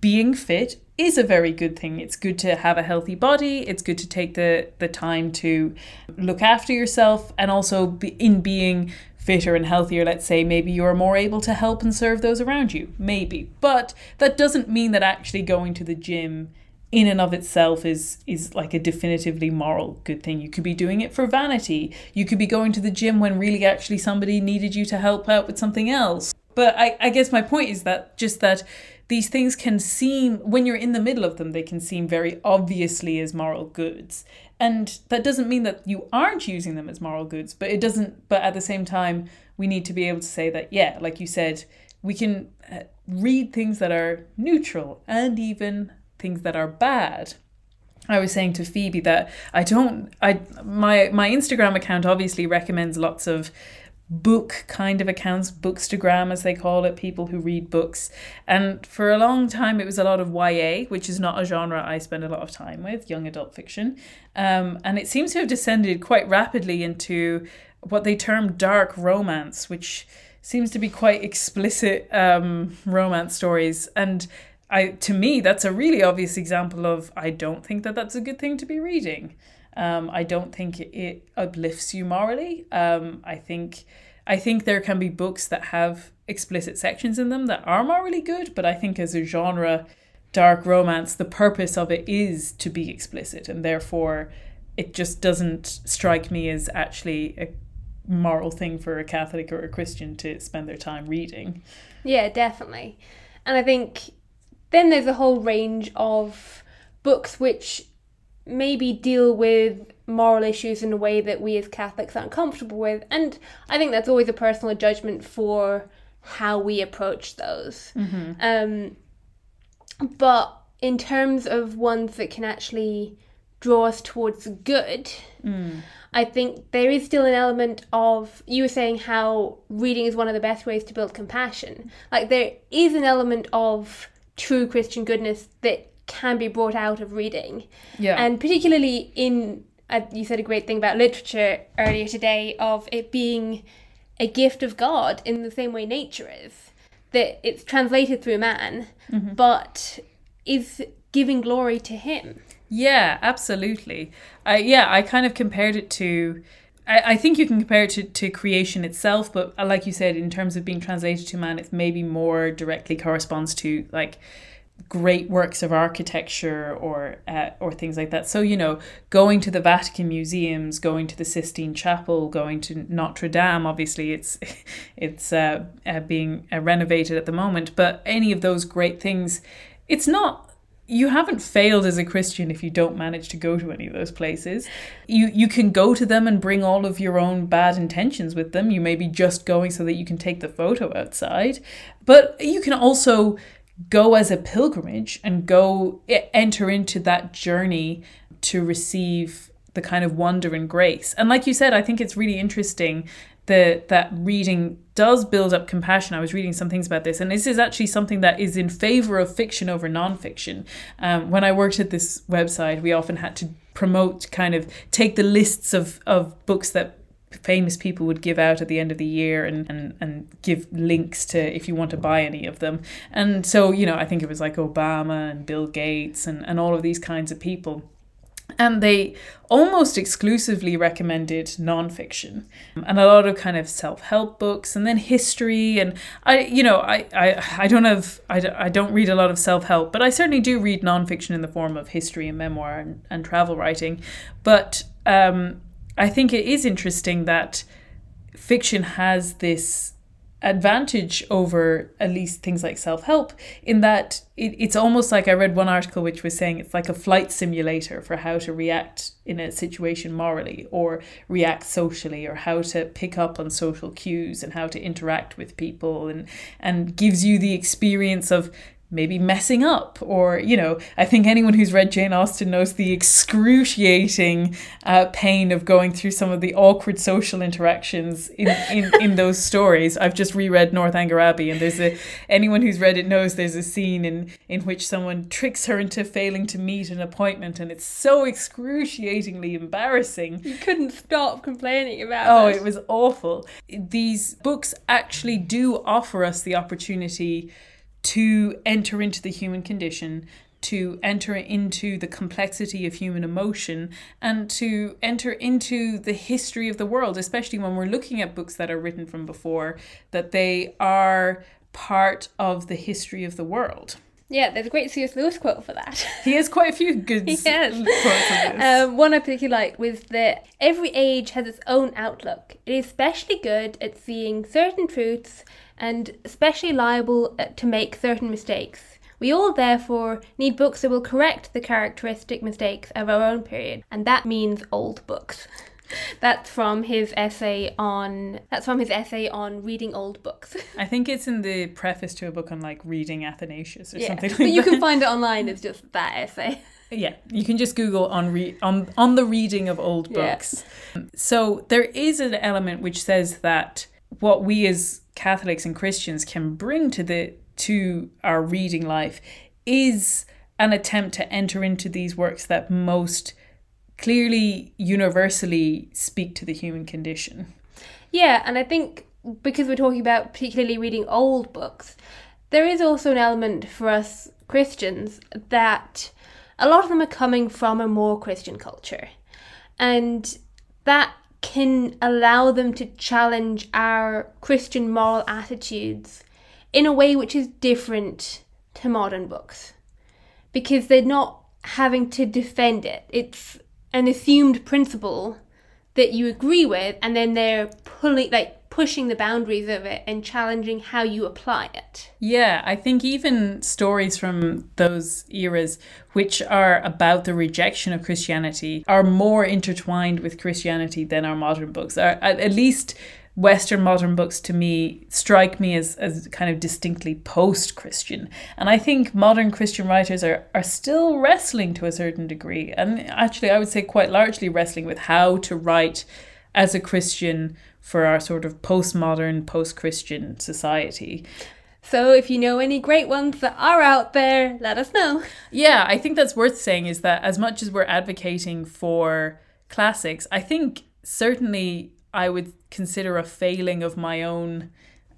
being fit is a very good thing. It's good to have a healthy body. It's good to take the the time to look after yourself and also be, in being fitter and healthier, let's say maybe you're more able to help and serve those around you. Maybe. But that doesn't mean that actually going to the gym in and of itself is is like a definitively moral good thing. You could be doing it for vanity. You could be going to the gym when really actually somebody needed you to help out with something else. But I, I guess my point is that just that these things can seem when you're in the middle of them, they can seem very obviously as moral goods. And that doesn't mean that you aren't using them as moral goods, but it doesn't but at the same time we need to be able to say that yeah, like you said, we can uh, read things that are neutral and even things that are bad. I was saying to Phoebe that I don't I my my Instagram account obviously recommends lots of book kind of accounts, bookstagram as they call it, people who read books. And for a long time it was a lot of YA, which is not a genre I spend a lot of time with, young adult fiction. Um, and it seems to have descended quite rapidly into what they term dark romance, which seems to be quite explicit um, romance stories. And I, to me, that's a really obvious example of I don't think that that's a good thing to be reading. Um, I don't think it uplifts you morally. Um, I think I think there can be books that have explicit sections in them that are morally good, but I think as a genre, dark romance, the purpose of it is to be explicit, and therefore, it just doesn't strike me as actually a moral thing for a Catholic or a Christian to spend their time reading. yeah definitely and i think then there's a whole range of books which maybe deal with moral issues in a way that we as Catholics aren't comfortable with. And I think that's always a personal judgment for how we approach those. Um, but in terms of ones that can actually draw us towards good, I think there is still an element of you were saying how reading is one of the best ways to build compassion. Like there is an element of true Christian goodness that can be brought out of reading. Yeah. And particularly in, uh, you said a great thing about literature earlier today, of it being a gift of God in the same way nature is. That it's translated through man, Mm-hmm. but is giving glory to Him. Yeah, absolutely. I yeah, I kind of compared it to. I, I think you can compare it to, to creation itself, but uh, like you said, in terms of being translated to man, it's maybe more directly corresponds to like great works of architecture or uh, or things like that. So you know, going to the Vatican museums, going to the Sistine Chapel, going to Notre Dame. Obviously, it's it's uh, uh, being uh, renovated at the moment, but any of those great things, it's not you haven't failed as a Christian if you don't manage to go to any of those places. You you can go to them and bring all of your own bad intentions with them. You may be just going so that you can take the photo outside, but you can also go as a pilgrimage and go enter into that journey to receive the kind of wonder and grace. And like you said, I think it's really interesting that that reading does build up compassion. I was reading some things about this, and this is actually something that is in favor of fiction over nonfiction. Um, when I worked at this website, we often had to promote, kind of take the lists of, of books that famous people would give out at the end of the year and, and, and give links to if you want to buy any of them. And so, you know, I think it was like Obama and Bill Gates and, and all of these kinds of people. And they almost exclusively recommended nonfiction and a lot of kind of self-help books and then history. And I, you know, I, I, I don't have, I, I don't read a lot of self-help, but I certainly do read nonfiction in the form of history and memoir and, and travel writing. But um, I think it is interesting that fiction has this advantage over at least things like self-help in that it, it's almost like i read one article which was saying it's like a flight simulator for how to react in a situation morally or react socially or how to pick up on social cues and how to interact with people and and gives you the experience of maybe messing up or you know i think anyone who's read jane austen knows the excruciating uh, pain of going through some of the awkward social interactions in, in, in those stories i've just reread northanger abbey and there's a anyone who's read it knows there's a scene in in which someone tricks her into failing to meet an appointment and it's so excruciatingly embarrassing You couldn't stop complaining about Oh, it. it was awful. These books actually do offer us the opportunity to enter into the human condition, to enter into the complexity of human emotion, and to enter into the history of the world, especially when we're looking at books that are written from before, that they are part of the history of the world. Yeah, there's a great C.S. Lewis quote for that. He has quite a few good Yes. quotes of this. Um, one I particularly like was that every age has its own outlook. It is especially good at seeing certain truths and especially liable uh, to make certain mistakes. We all, therefore, need books that will correct the characteristic mistakes of our own period, and that means old books. That's from his essay on. That's from his essay on reading old books. I think it's in the preface to a book on like reading Athanasius or yeah, something like but you that. can find it online. It's just that essay. Yeah, you can just Google on re- on on the reading of old Yeah. books. So there is an element which says that what we as Catholics and Christians can bring to the to our reading life is an attempt to enter into these works that most clearly universally speak to the human condition. Yeah, and I think because we're talking about particularly reading old books, there is also an element for us Christians that a lot of them are coming from a more Christian culture. And that can allow them to challenge our Christian moral attitudes in a way which is different to modern books. Because they're not having to defend it. It's an assumed principle that you agree with and then they're pulling like pushing the boundaries of it and challenging how you apply it. Yeah, I think even stories from those eras, which are about the rejection of Christianity, are more intertwined with Christianity than our modern books. Are at least Western modern books to me strike me as, as kind of distinctly post Christian. And I think modern Christian writers are, are still wrestling to a certain degree. And actually, I would say quite largely wrestling with how to write as a Christian for our sort of postmodern, post Christian society. So if you know any great ones that are out there, let us know. Yeah, I think that's worth saying is that as much as we're advocating for classics, I think certainly I would consider a failing of my own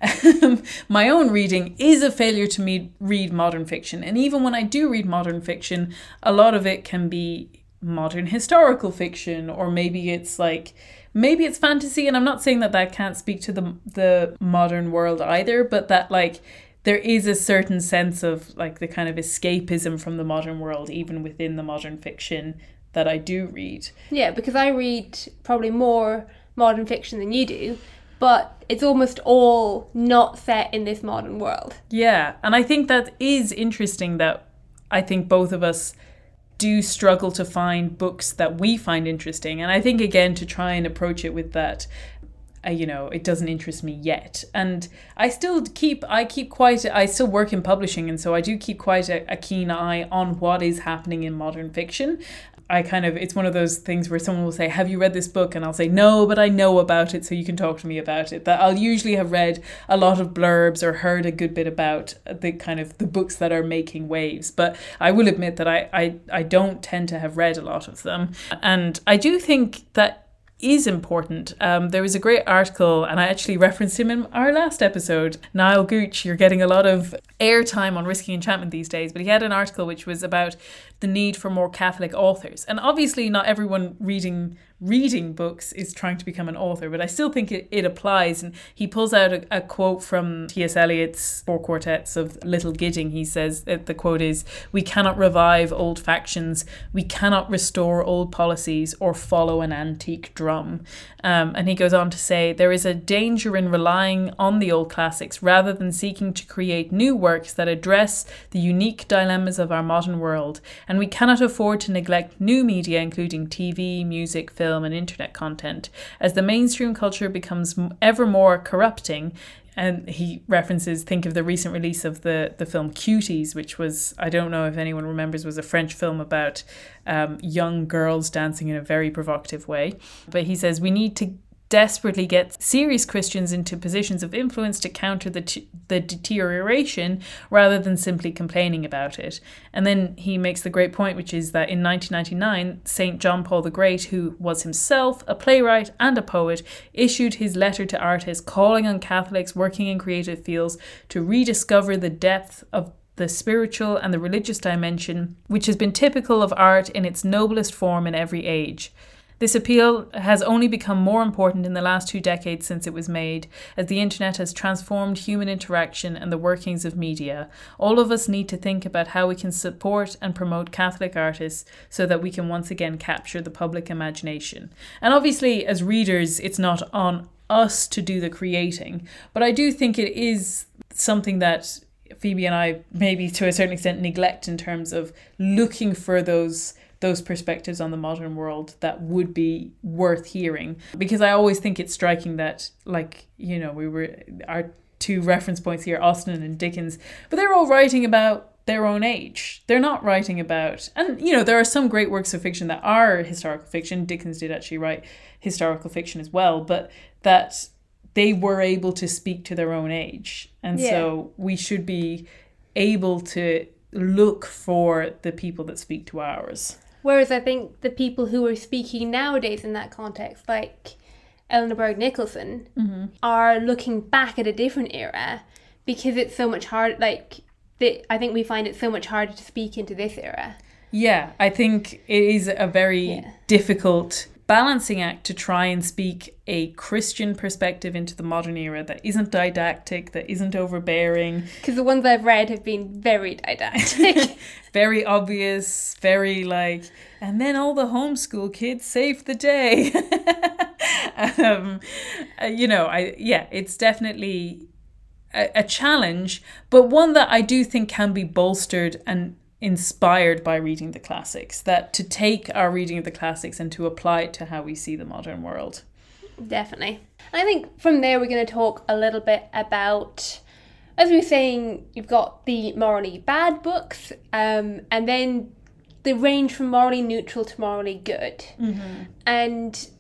my own reading is a failure to me read modern fiction. And even when I do read modern fiction, a lot of it can be modern historical fiction or maybe it's like maybe it's fantasy and I'm not saying that that can't speak to the the modern world either, but that like there is a certain sense of like the kind of escapism from the modern world even within the modern fiction that I do read. Yeah, because I read probably more modern fiction than you do, but it's almost all not set in this modern world. Yeah, and I think that is interesting that I think both of us do struggle to find books that we find interesting. And I think, again, to try and approach it with that, uh, you know, it doesn't interest me yet. And I still keep, I keep quite, I still work in publishing. And so I do keep quite a, a keen eye on what is happening in modern fiction. I kind of, it's one of those things where someone will say, Have you read this book? And I'll say, No, but I know about it, so you can talk to me about it. That I'll usually have read a lot of blurbs or heard a good bit about the kind of the books that are making waves. But I will admit that I, I, I don't tend to have read a lot of them. And I do think that is important. Um, there was a great article, and I actually referenced him in our last episode. Niall Gooch, you're getting a lot of airtime on Risky Enchantment these days, but he had an article which was about the need for more Catholic authors. And obviously, not everyone reading reading books is trying to become an author, but I still think it, it applies. And he pulls out a, a quote from T.S. Eliot's Four Quartets of Little Gidding. He says that the quote is We cannot revive old factions, we cannot restore old policies or follow an antique drum. Um, and he goes on to say there is a danger in relying on the old classics rather than seeking to create new works that address the unique dilemmas of our modern world. And we cannot afford to neglect new media, including TV, music, film and internet content. As the mainstream culture becomes ever more corrupting, and he references think of the recent release of the the film Cuties, which was I don't know if anyone remembers was a French film about um, young girls dancing in a very provocative way. But he says we need to desperately get serious Christians into positions of influence to counter the, t- the deterioration rather than simply complaining about it. And then he makes the great point, which is that in 1999, St. John Paul the Great, who was himself a playwright and a poet, issued his letter to artists calling on Catholics working in creative fields to rediscover the depth of the spiritual and the religious dimension, which has been typical of art in its noblest form in every age. This appeal has only become more important in the last two decades since it was made, as the internet has transformed human interaction and the workings of media. All of us need to think about how we can support and promote Catholic artists so that we can once again capture the public imagination. And obviously, as readers, it's not on us to do the creating, but I do think it is something that Phoebe and I maybe to a certain extent neglect in terms of looking for those those perspectives on the modern world that would be worth hearing. Because i always think it's striking that like you know we were our two reference points here austen and dickens but they're all writing about their own age. They're not writing about and you know there are some great works of fiction that are historical fiction. Dickens did actually write historical fiction as well but that they were able to speak to their own age. And yeah. so we should be able to look for the people that speak to ours Whereas I think the people who are speaking nowadays in that context, like Eleanor Bourg Nicholson, mm-hmm. are looking back at a different era because it's so much harder. Like, the, I think we find it so much harder to speak into this era. Yeah, I think it is a very yeah. difficult balancing act to try and speak a Christian perspective into the modern era that isn't didactic, that isn't overbearing. Because the ones I've read have been very didactic. very obvious, very like, and then all the homeschool kids saved the day. um, uh, you know, I yeah, it's definitely a, a challenge, but one that I do think can be bolstered and inspired by reading the classics, that to take our reading of the classics and to apply it to how we see the modern world. Definitely. I think from there we're going to talk a little bit about, as we were saying, you've got the morally bad books, um, and then the range from morally neutral to morally good. Mm-hmm. And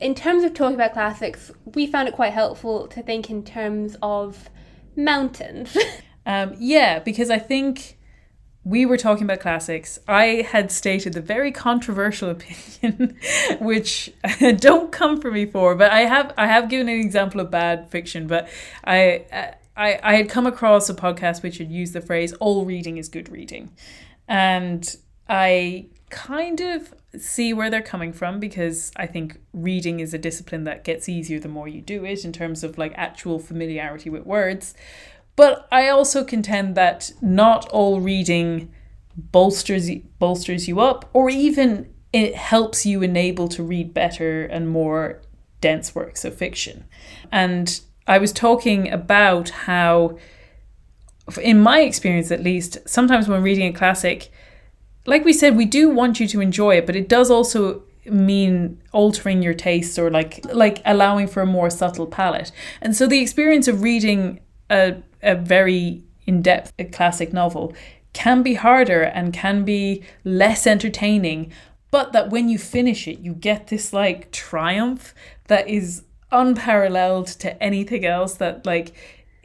in terms of talking about classics, we found it quite helpful to think in terms of Mountains. Um, yeah, because I think we were talking about classics. I had stated the very controversial opinion, which don't come for me for, but I have I have given an example of bad fiction. But I I I had come across a podcast which had used the phrase "all reading is good reading," and I kind of see where they're coming from because I think reading is a discipline that gets easier the more you do it in terms of like actual familiarity with words. But I also contend that not all reading bolsters bolsters you up or even it helps you enable to read better and more dense works of fiction. And I was talking about how in my experience at least, sometimes when reading a classic, like we said, we do want you to enjoy it, but it does also mean altering your tastes or like like allowing for a more subtle palette. And so the experience of reading a a very in depth classic novel can be harder and can be less entertaining, but that when you finish it, you get this like triumph that is unparalleled to anything else that like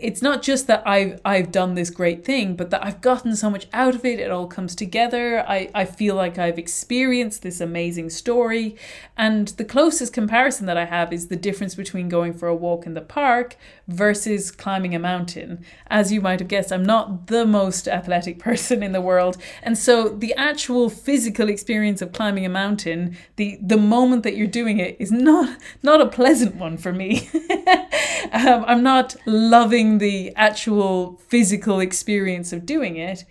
it's not just that I've I've done this great thing, but that I've gotten so much out of it. It all comes together. I, I feel like I've experienced this amazing story. And the closest comparison that I have is the difference between going for a walk in the park versus climbing a mountain. As you might have guessed, I'm not the most athletic person in the world. And so the actual physical experience of climbing a mountain, the the moment that you're doing it is not not a pleasant one for me. um, I'm not loving the actual physical experience of doing it.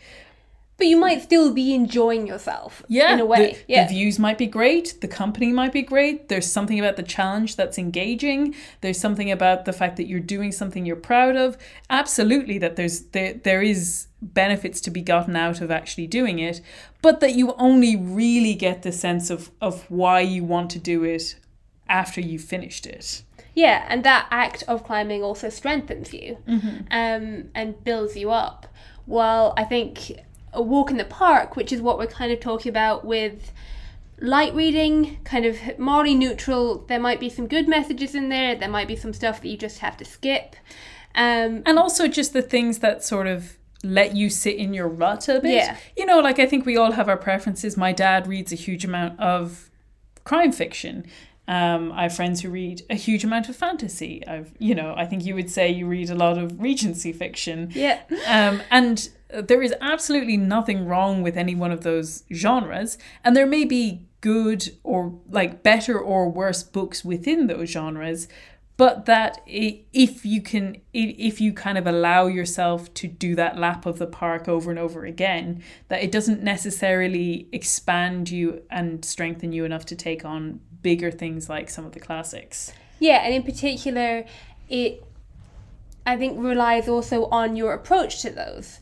But you might still be enjoying yourself yeah, in a way. The, yeah. the views might be great, the company might be great. There's something about the challenge that's engaging. There's something about the fact that you're doing something you're proud of. Absolutely that there's there there is benefits to be gotten out of actually doing it, but that you only really get the sense of of why you want to do it after you've finished it. Yeah, and that act of climbing also strengthens you mm-hmm. um, and builds you up. Well, I think a walk in the park, which is what we're kind of talking about with light reading, kind of morally neutral. There might be some good messages in there, there might be some stuff that you just have to skip. Um, and also just the things that sort of let you sit in your rut a bit. Yeah. You know, like I think we all have our preferences. My dad reads a huge amount of crime fiction um, I have friends who read a huge amount of fantasy. I've, you know, I think you would say you read a lot of Regency fiction. Yeah. Um, and there is absolutely nothing wrong with any one of those genres. And there may be good or like better or worse books within those genres but that if you can if you kind of allow yourself to do that lap of the park over and over again that it doesn't necessarily expand you and strengthen you enough to take on bigger things like some of the classics. Yeah and in particular it i think relies also on your approach to those.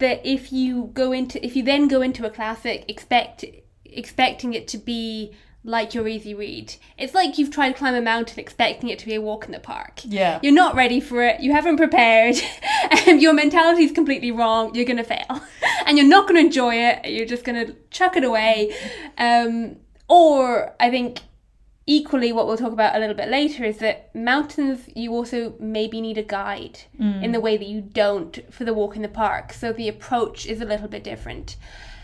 That if you go into if you then go into a classic expect expecting it to be like your easy read. It's like you've tried to climb a mountain expecting it to be a walk in the park. Yeah. You're not ready for it, you haven't prepared, and your mentality is completely wrong, you're going to fail. And you're not going to enjoy it, you're just going to chuck it away. Um, or I think equally what we'll talk about a little bit later is that mountains you also maybe need a guide mm. in the way that you don't for the walk in the park. So the approach is a little bit different.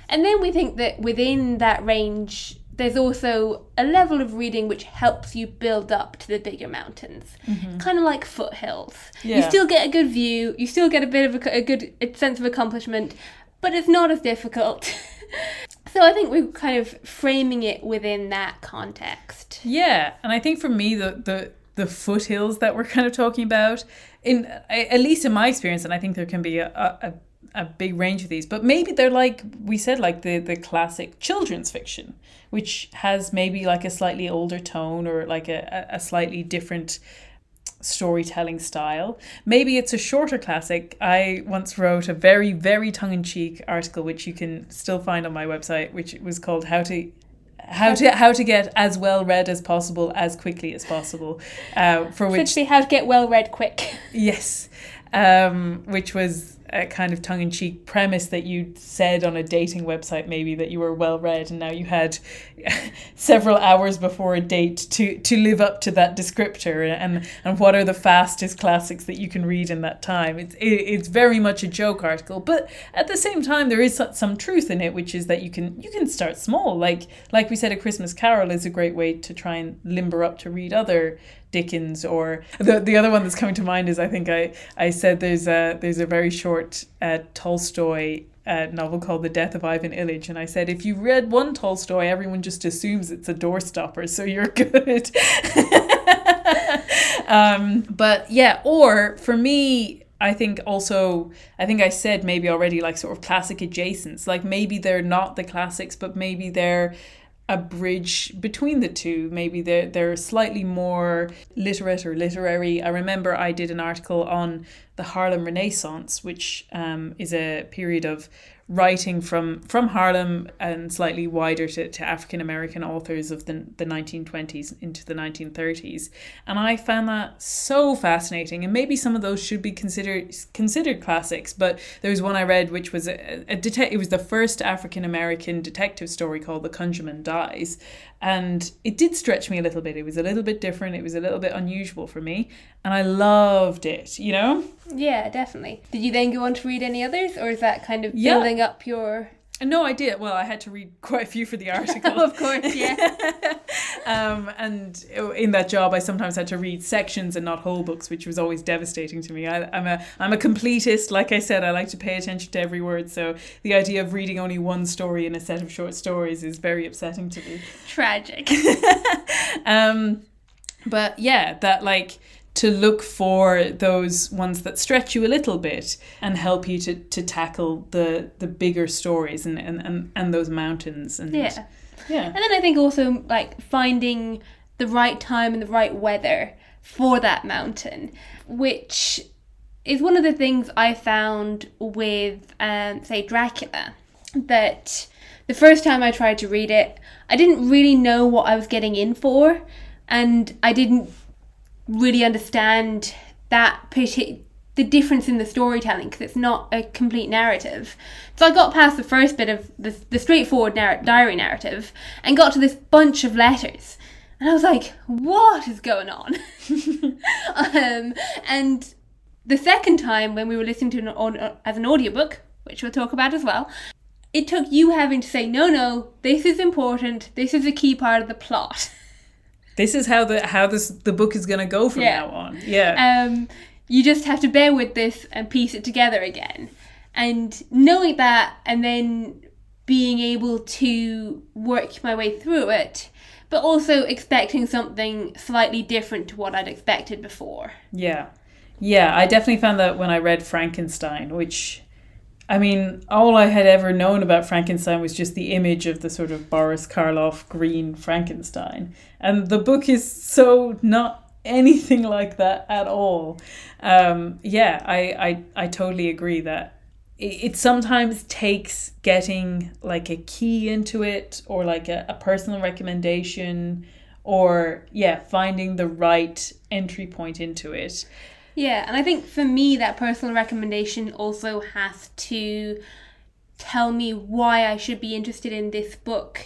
And then we think that within that range there's also a level of reading which helps you build up to the bigger mountains, mm-hmm. kind of like foothills. Yeah. You still get a good view, you still get a bit of a, a good sense of accomplishment, but it's not as difficult. so I think we're kind of framing it within that context. Yeah, and I think for me the the the foothills that we're kind of talking about in at least in my experience and I think there can be a, a a big range of these, but maybe they're like we said, like the the classic children's fiction, which has maybe like a slightly older tone or like a, a slightly different storytelling style. Maybe it's a shorter classic. I once wrote a very, very tongue in cheek article, which you can still find on my website, which was called How to how to how to get as well read as possible as quickly as possible uh, for which Essentially how to get well read quick yes um, which was a kind of tongue in cheek premise that you said on a dating website, maybe that you were well read, and now you had several hours before a date to to live up to that descriptor, and and what are the fastest classics that you can read in that time? It's it, it's very much a joke article, but at the same time, there is some truth in it, which is that you can you can start small. Like like we said, a Christmas Carol is a great way to try and limber up to read other Dickens or the the other one that's coming to mind is I think I I said there's a there's a very short uh, Tolstoy uh, novel called The Death of Ivan Ilyich, and I said if you read one Tolstoy, everyone just assumes it's a doorstopper, so you're good. um, but yeah, or for me, I think also, I think I said maybe already like sort of classic adjacents. Like maybe they're not the classics, but maybe they're a bridge between the two. Maybe they're, they're slightly more literate or literary. I remember I did an article on the Harlem Renaissance, which um, is a period of writing from from Harlem and slightly wider to, to African American authors of the, the 1920s into the 1930s. And I found that so fascinating. And maybe some of those should be considered considered classics. But there was one I read which was a, a detect it was the first African American detective story called The Conjure-Man Dies and it did stretch me a little bit. It was a little bit different. It was a little bit unusual for me, and I loved it. You know? Yeah, definitely. Did you then go on to read any others, or is that kind of yeah. building up your? No, I did. Well, I had to read quite a few for the article. of course, yeah. um, and in that job, I sometimes had to read sections and not whole books, which was always devastating to me. I, am a I'm a completist. Like I said, I like to pay attention to every word. So the idea of reading only one story in a set of short stories is very upsetting to me. Tragic. um, but yeah, that like to look for those ones that stretch you a little bit and help you to, to tackle the the bigger stories and, and, and, and those mountains and yeah. Yeah. And then i think also like finding the right time and the right weather for that mountain which is one of the things i found with um, say dracula that the first time i tried to read it i didn't really know what i was getting in for and i didn't really understand that the difference in the storytelling because it's not a complete narrative. So I got past the first bit of the, the straightforward narr- diary narrative and got to this bunch of letters. And I was like, what is going on? um, and the second time when we were listening to it as an audiobook, which we'll talk about as well, it took you having to say, no, no, this is important, this is a key part of the plot. this is how the how this the book is going to go from yeah. now on. Yeah. Um, you just have to bear with this and piece it together again, and knowing that, and then being able to work my way through it, but also expecting something slightly different to what I'd expected before. Yeah. Yeah, I definitely found that when I read Frankenstein, which I mean, all I had ever known about Frankenstein was just the image of the sort of Boris Karloff green Frankenstein. And the book is so not anything like that at all. Um, yeah, I, I, I totally agree that it, sometimes takes getting like a key into it or like a, a personal recommendation or, yeah, finding the right entry point into it. Yeah, and I think for me, that personal recommendation also has to tell me why I should be interested in this book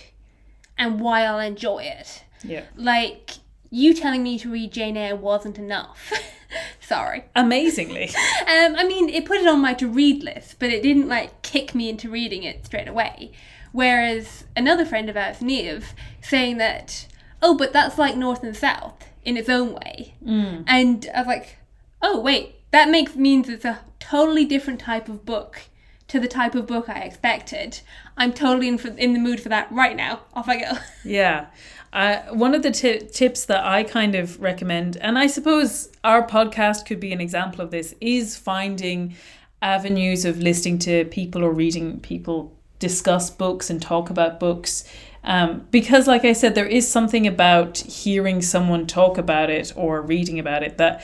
and why I'll enjoy it. Yeah. Like, you telling me to read Jane Eyre wasn't enough. Sorry. Amazingly. um, I mean, it put it on my to read list, but it didn't like kick me into reading it straight away. Whereas another friend of ours, Neve, saying that, oh, but that's like North and South in its own way. Mm. And I was like, oh wait, that makes means it's a totally different type of book to the type of book I expected. I'm totally in, for, in the mood for that right now. Off I go. Yeah. Uh, one of the t- tips that I kind of recommend, and I suppose our podcast could be an example of this, is finding avenues of listening to people or reading people discuss books and talk about books. Um, because, like I said, there is something about hearing someone talk about it or reading about it that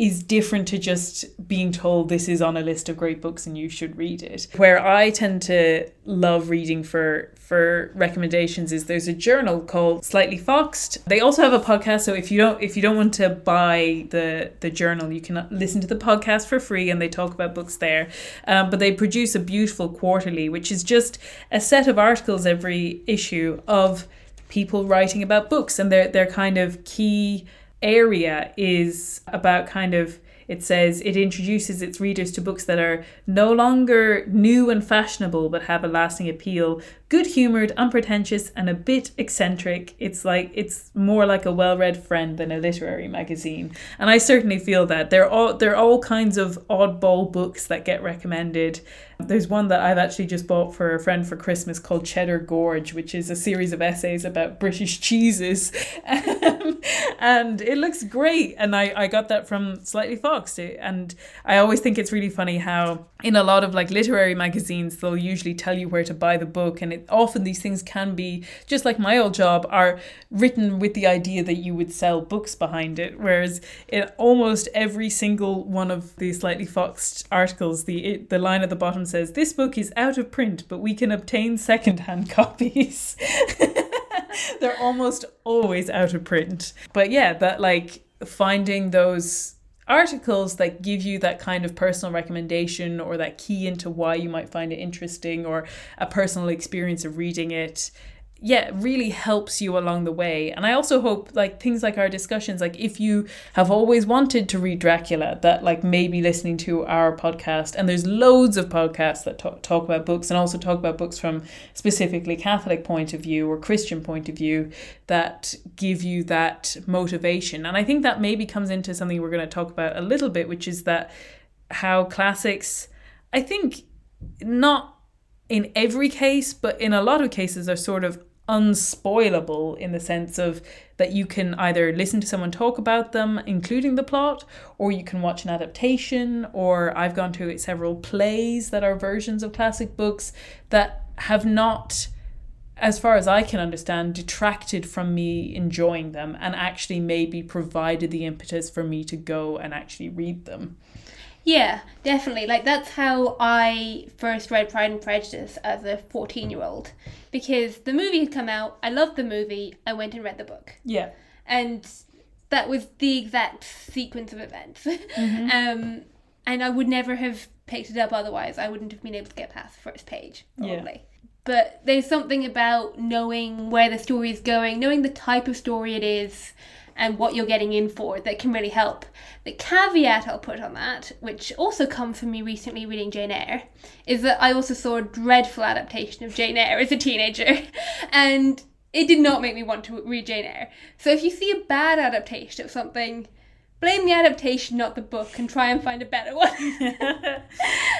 is different to just being told this is on a list of great books and you should read it. Where I tend to love reading for for recommendations is there's a journal called Slightly Foxed. They also have a podcast, so if you don't if you don't want to buy the the journal, you can listen to the podcast for free, and they talk about books there. Um, but they produce a beautiful quarterly, which is just a set of articles every issue of people writing about books, and their their kind of key area is about kind of it says it introduces its readers to books that are no longer new and fashionable but have a lasting appeal good humored, unpretentious, and a bit eccentric. It's like it's more like a well-read friend than a literary magazine. And I certainly feel that. There are all there are all kinds of oddball books that get recommended. There's one that I've actually just bought for a friend for Christmas called Cheddar Gorge, which is a series of essays about British cheeses. Um, and it looks great. And I, I got that from Slightly Foxed. And I always think it's really funny how in a lot of like literary magazines, they'll usually tell you where to buy the book and it often these things can be just like my old job are written with the idea that you would sell books behind it whereas in almost every single one of the slightly foxed articles the the line at the bottom says this book is out of print but we can obtain secondhand copies they're almost always out of print. But yeah that like finding those articles that give you that kind of personal recommendation or that key into why you might find it interesting or a personal experience of reading it yeah, really helps you along the way. And I also hope like things like our discussions, like if you have always wanted to read Dracula, that like maybe listening to our podcast, and there's loads of podcasts that talk, talk about books and also talk about books from specifically Catholic point of view or Christian point of view that give you that motivation. And I think that maybe comes into something we're going to talk about a little bit, which is that how classics, I think, not in every case, but in a lot of cases are sort of unspoilable in the sense of that you can either listen to someone talk about them, including the plot, or you can watch an adaptation, or I've gone to several plays that are versions of classic books that have not, as far as I can understand, detracted from me enjoying them and actually maybe provided the impetus for me to go and actually read them. Yeah, definitely. Like that's how I first read Pride and Prejudice as a 14-year-old because the movie had come out, I loved the movie, I went and read the book. Yeah. And that was the exact sequence of events. Mm-hmm. um and I would never have picked it up otherwise. I wouldn't have been able to get past the first page, probably. Yeah. But there's something about knowing where the story is going, knowing the type of story it is, and what you're getting in for that can really help. The caveat I'll put on that, which also comes from me recently reading Jane Eyre, is that I also saw a dreadful adaptation of Jane Eyre as a teenager, and it did not make me want to read Jane Eyre. So if you see a bad adaptation of something, blame the adaptation, not the book, and try and find a better one.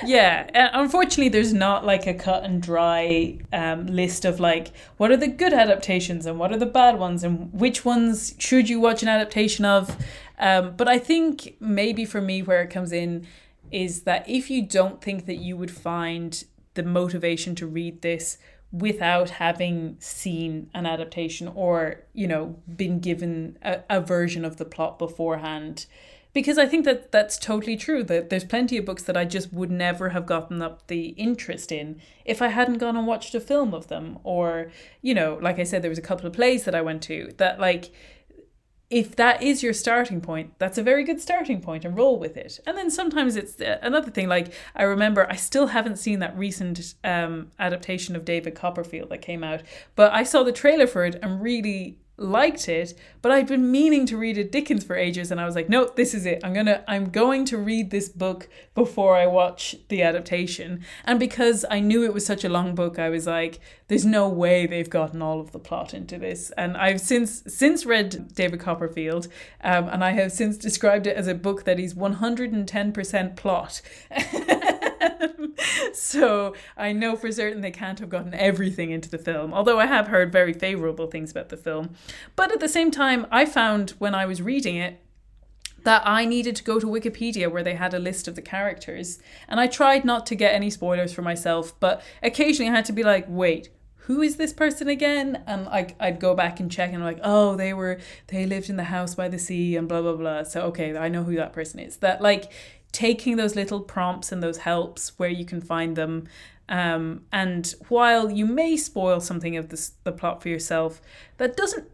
yeah, uh, unfortunately, there's not like a cut and dry um, list of like what are the good adaptations and what are the bad ones and which ones should you watch an adaptation of. Um, but I think maybe for me, where it comes in is that if you don't think that you would find the motivation to read this without having seen an adaptation or you know been given a, a version of the plot beforehand. Because i think that that's totally true that there's plenty of books that i just would never have gotten up the interest in if i hadn't gone and watched a film of them. Or you know like i said there was a couple of plays that i went to that like if that is your starting point, that's a very good starting point and roll with it. And then sometimes it's uh, another thing. Like I remember, I still haven't seen that recent um, adaptation of David Copperfield that came out, but I saw the trailer for it and really liked it, but I'd been meaning to read a Dickens for ages and I was like, no, this is it. I'm going to I'm going to read this book before I watch the adaptation. And because I knew it was such a long book, I was like, there's no way they've gotten all of the plot into this. And I've since since read David Copperfield, um, and I have since described it as a book that is 110% plot. so I know for certain they can't have gotten everything into the film, although I have heard very favorable things about the film. But at the same time, I found when I was reading it, that I needed to go to Wikipedia where they had a list of the characters. And I tried not to get any spoilers for myself, but occasionally I had to be like, wait, who is this person again? And I, I'd go back and check and I'm like, oh, they were, they lived in the house by the sea and blah, blah, blah. So, okay, I know who that person is. That like taking those little prompts and those helps where you can find them. Um, and while you may spoil something of this, the plot for yourself, that doesn't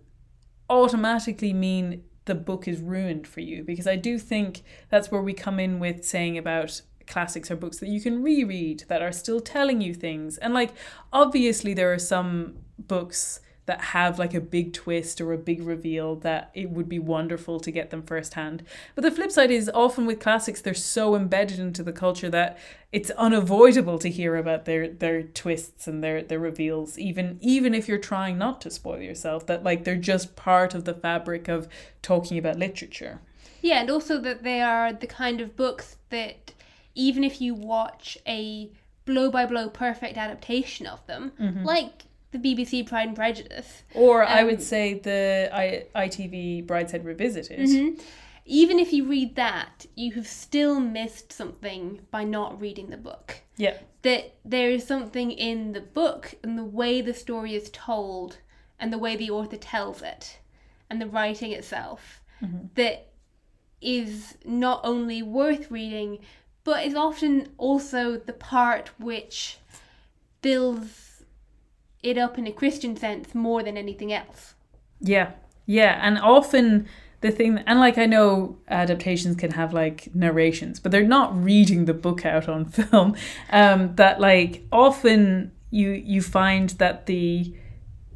automatically mean the book is ruined for you because I do think that's where we come in with saying about classics or books that you can reread that are still telling you things. And like obviously there are some books that have like a big twist or a big reveal that it would be wonderful to get them firsthand. But the flip side is often with classics they're so embedded into the culture that it's unavoidable to hear about their their twists and their their reveals even even if you're trying not to spoil yourself that like they're just part of the fabric of talking about literature. Yeah, and also that they are the kind of books that even if you watch a blow by blow perfect adaptation of them, mm-hmm. like the BBC Pride and Prejudice, or um, I would say the I, ITV Brideshead Revisited. Mm-hmm. Even if you read that, you have still missed something by not reading the book. Yeah. That there is something in the book and the way the story is told and the way the author tells it and the writing itself mm-hmm. that is not only worth reading but is often also the part which builds it up in a Christian sense more than anything else. Yeah, yeah, and often the thing, and like I know adaptations can have like narrations, but they're not reading the book out on film. Um, that like often you you find that the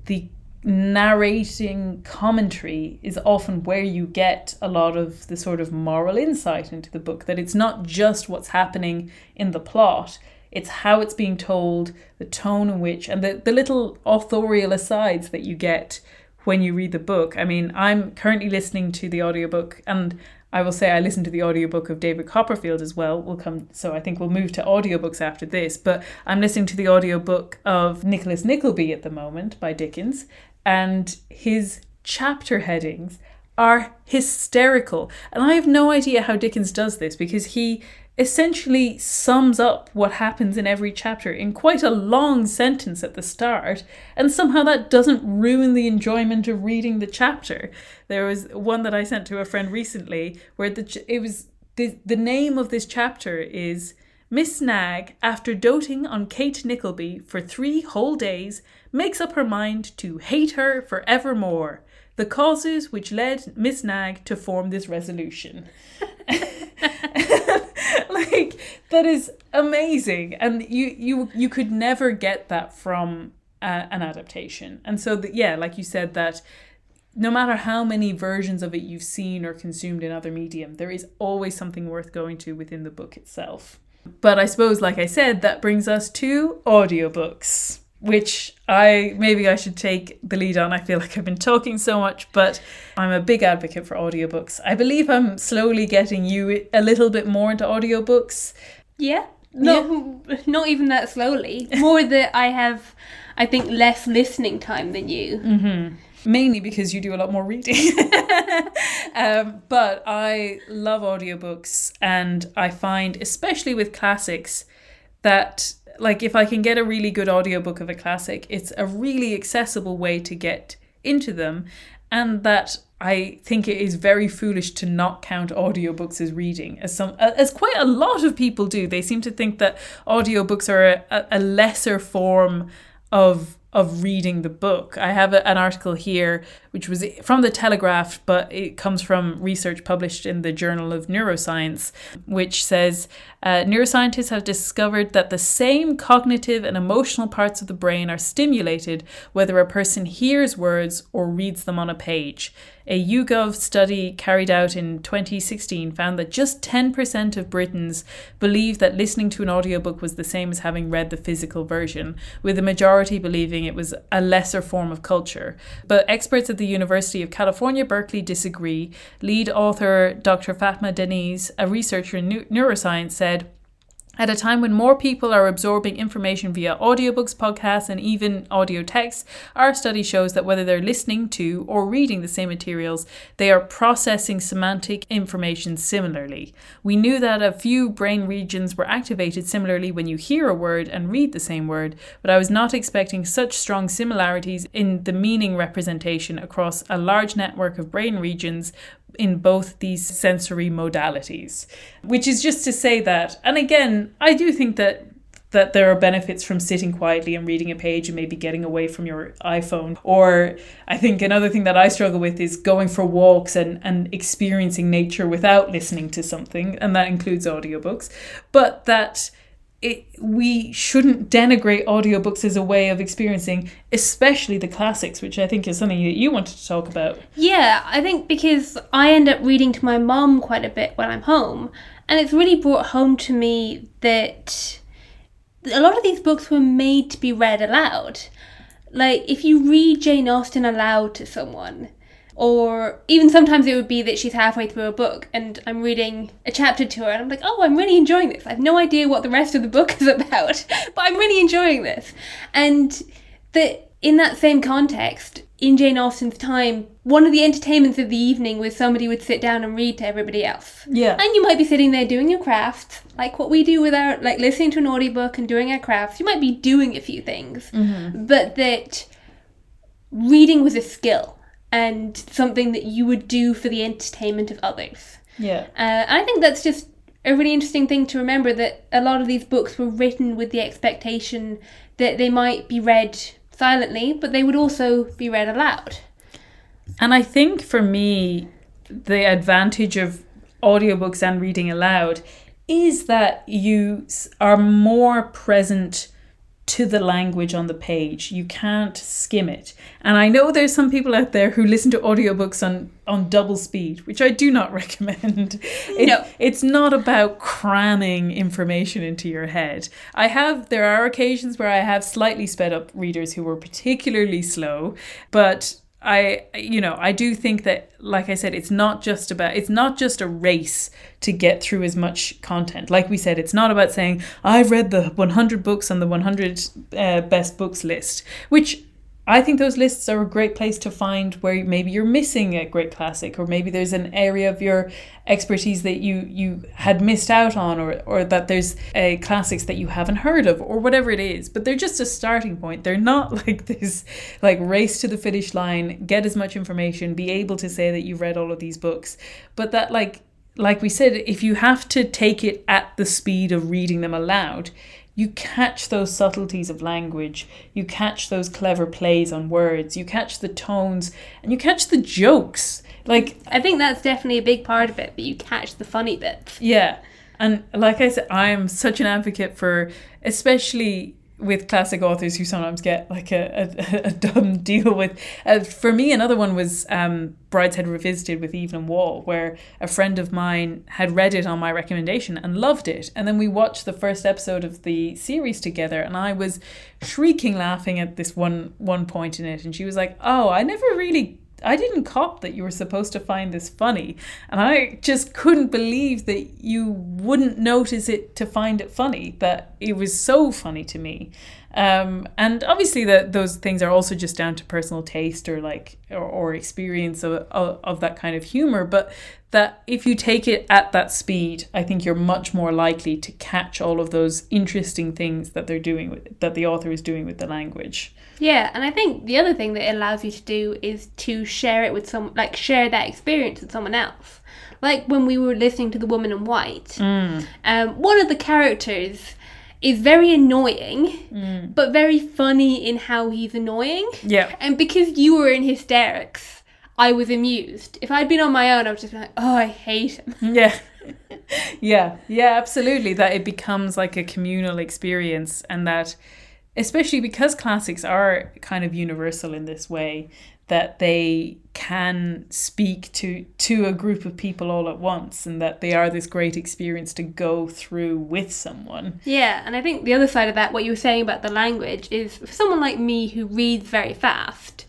the narrating commentary is often where you get a lot of the sort of moral insight into the book that it's not just what's happening in the plot it's how it's being told the tone in which and the, the little authorial asides that you get when you read the book i mean i'm currently listening to the audiobook and I will say I listened to the audiobook of David Copperfield as well. We'll come so I think we'll move to audiobooks after this, but I'm listening to the audiobook of Nicholas Nickleby at the moment by Dickens and his chapter headings are hysterical. And I have no idea how Dickens does this because he essentially sums up what happens in every chapter in quite a long sentence at the start, and somehow that doesn't ruin the enjoyment of reading the chapter. There was one that I sent to a friend recently where the it was the, the name of this chapter is Miss Knag, after doting on Kate Nickleby for three whole days, makes up her mind to hate her for evermore. The causes which led Miss Knag to form this resolution. like that is amazing, and you you you could never get that from uh, an adaptation. And so, the, yeah, like you said, that no matter how many versions of it you've seen or consumed in other medium, there is always something worth going to within the book itself. But I suppose, like I said, that brings us to audiobooks, which I maybe I should take the lead on. I feel like I've been talking so much, but I'm a big advocate for audiobooks. I believe I'm slowly getting you a little bit more into audiobooks. Yeah. Not, yeah. not even that slowly. More that I have, I think, less listening time than you. Mm-hmm mainly because you do a lot more reading. um, but I love audiobooks, and I find, especially with classics, that like if I can get a really good audiobook of a classic, it's a really accessible way to get into them, and that I think it is very foolish to not count audiobooks as reading, as some as quite a lot of people do. They seem to think that audiobooks are a, a lesser form of of reading the book. I have a, an article here which was from the Telegraph, but it comes from research published in the Journal of Neuroscience, which says uh, neuroscientists have discovered that the same cognitive and emotional parts of the brain are stimulated whether a person hears words or reads them on a page. A YouGov study carried out in 2016 found that just 10% of Britons believe that listening to an audiobook was the same as having read the physical version, with the majority believing it was a lesser form of culture. But experts at the University of California, Berkeley disagree. Lead author Dr. Fatma Deniz, a researcher in neuroscience, said, At a time when more people are absorbing information via audiobooks, podcasts, and even audio texts, our study shows that whether they're listening to or reading the same materials, they are processing semantic information similarly. We knew that a few brain regions were activated similarly when you hear a word and read the same word, but I was not expecting such strong similarities in the meaning representation across a large network of brain regions in both these sensory modalities. Which is just to say that, and again, I do think that that there are benefits from sitting quietly and reading a page and maybe getting away from your iPhone. Or I think another thing that I struggle with is going for walks and, and experiencing nature without listening to something, and that includes audiobooks. But that it, we shouldn't denigrate audiobooks as a way of experiencing, especially the classics, which I think is something that you wanted to talk about. Yeah, I think because I end up reading to my mom quite a bit when I'm home, and it's really brought home to me that a lot of these books were made to be read aloud. Like, if you read Jane Austen aloud to someone, or even sometimes it would be that she's halfway through a book and I'm reading a chapter to her and I'm like, oh, I'm really enjoying this. I have no idea what the rest of the book is about, but I'm really enjoying this. And that in that same context, in Jane Austen's time, one of the entertainments of the evening was somebody would sit down and read to everybody else. Yeah. And you might be sitting there doing your crafts, like what we do with our, like listening to an audiobook and doing our crafts. You might be doing a few things, Mm-hmm. but that reading was a skill and something that you would do for the entertainment of others. Yeah. Uh, I think that's just a really interesting thing to remember that a lot of these books were written with the expectation that they might be read silently, but they would also be read aloud. And I think for me, the advantage of audiobooks and reading aloud is that you are more present to the language on the page. You can't skim it. And I know there's some people out there who listen to audiobooks on, on double speed, which I do not recommend. It- No. It's not about cramming information into your head. I have, there are occasions where I have slightly sped up readers who were particularly slow, but I you know I do think that like I said it's not just about it's not just a race to get through as much content. Like we said it's not about saying I've read the 100 books on the 100 uh, best books list which I think those lists are a great place to find where maybe you're missing a great classic or maybe there's an area of your expertise that you you had missed out on or or that there's a classics that you haven't heard of or whatever it is. But they're just a starting point. They're not like this like race to the finish line get as much information be able to say that you've read all of these books. But that like like we said if you have to take it at the speed of reading them aloud you catch those subtleties of language, you catch those clever plays on words, you catch the tones, and you catch the jokes. Like, I think that's definitely a big part of it, that you catch the funny bits. yeah. And like I said, I'm such an advocate for, especially with classic authors who sometimes get like a, a, a dumb deal with. Uh, for me, another one was um, Brideshead Revisited with Evelyn Waugh, where a friend of mine had read it on my recommendation and loved it. And then we watched the first episode of the series together, and I was shrieking laughing at this one one point in it. And she was like, "Oh, I never really I didn't cop that you were supposed to find this funny. And I just couldn't believe that you wouldn't notice it to find it funny, that it was so funny to me. Um, and obviously that those things are also just down to personal taste or like or, or experience of, of, of that kind of humor but that if you take it at that speed i think you're much more likely to catch all of those interesting things that they're doing with that the author is doing with the language Yeah, and I think the other thing that it allows you to do is to share it with some, like share that experience with someone else. Like when we were listening to The Woman in White, um, one of the characters is very annoying, but very funny in how he's annoying. yeah And because you were in hysterics, I was amused. If I'd been on my own, I would just be like, oh, I hate him. Yeah. yeah, yeah, absolutely. That it becomes like a communal experience, and that, especially because classics are kind of universal in this way, that they can speak to to a group of people all at once, and that they are this great experience to go through with someone. Yeah, and I think the other side of that, what you were saying about the language, is for someone like me who reads very fast,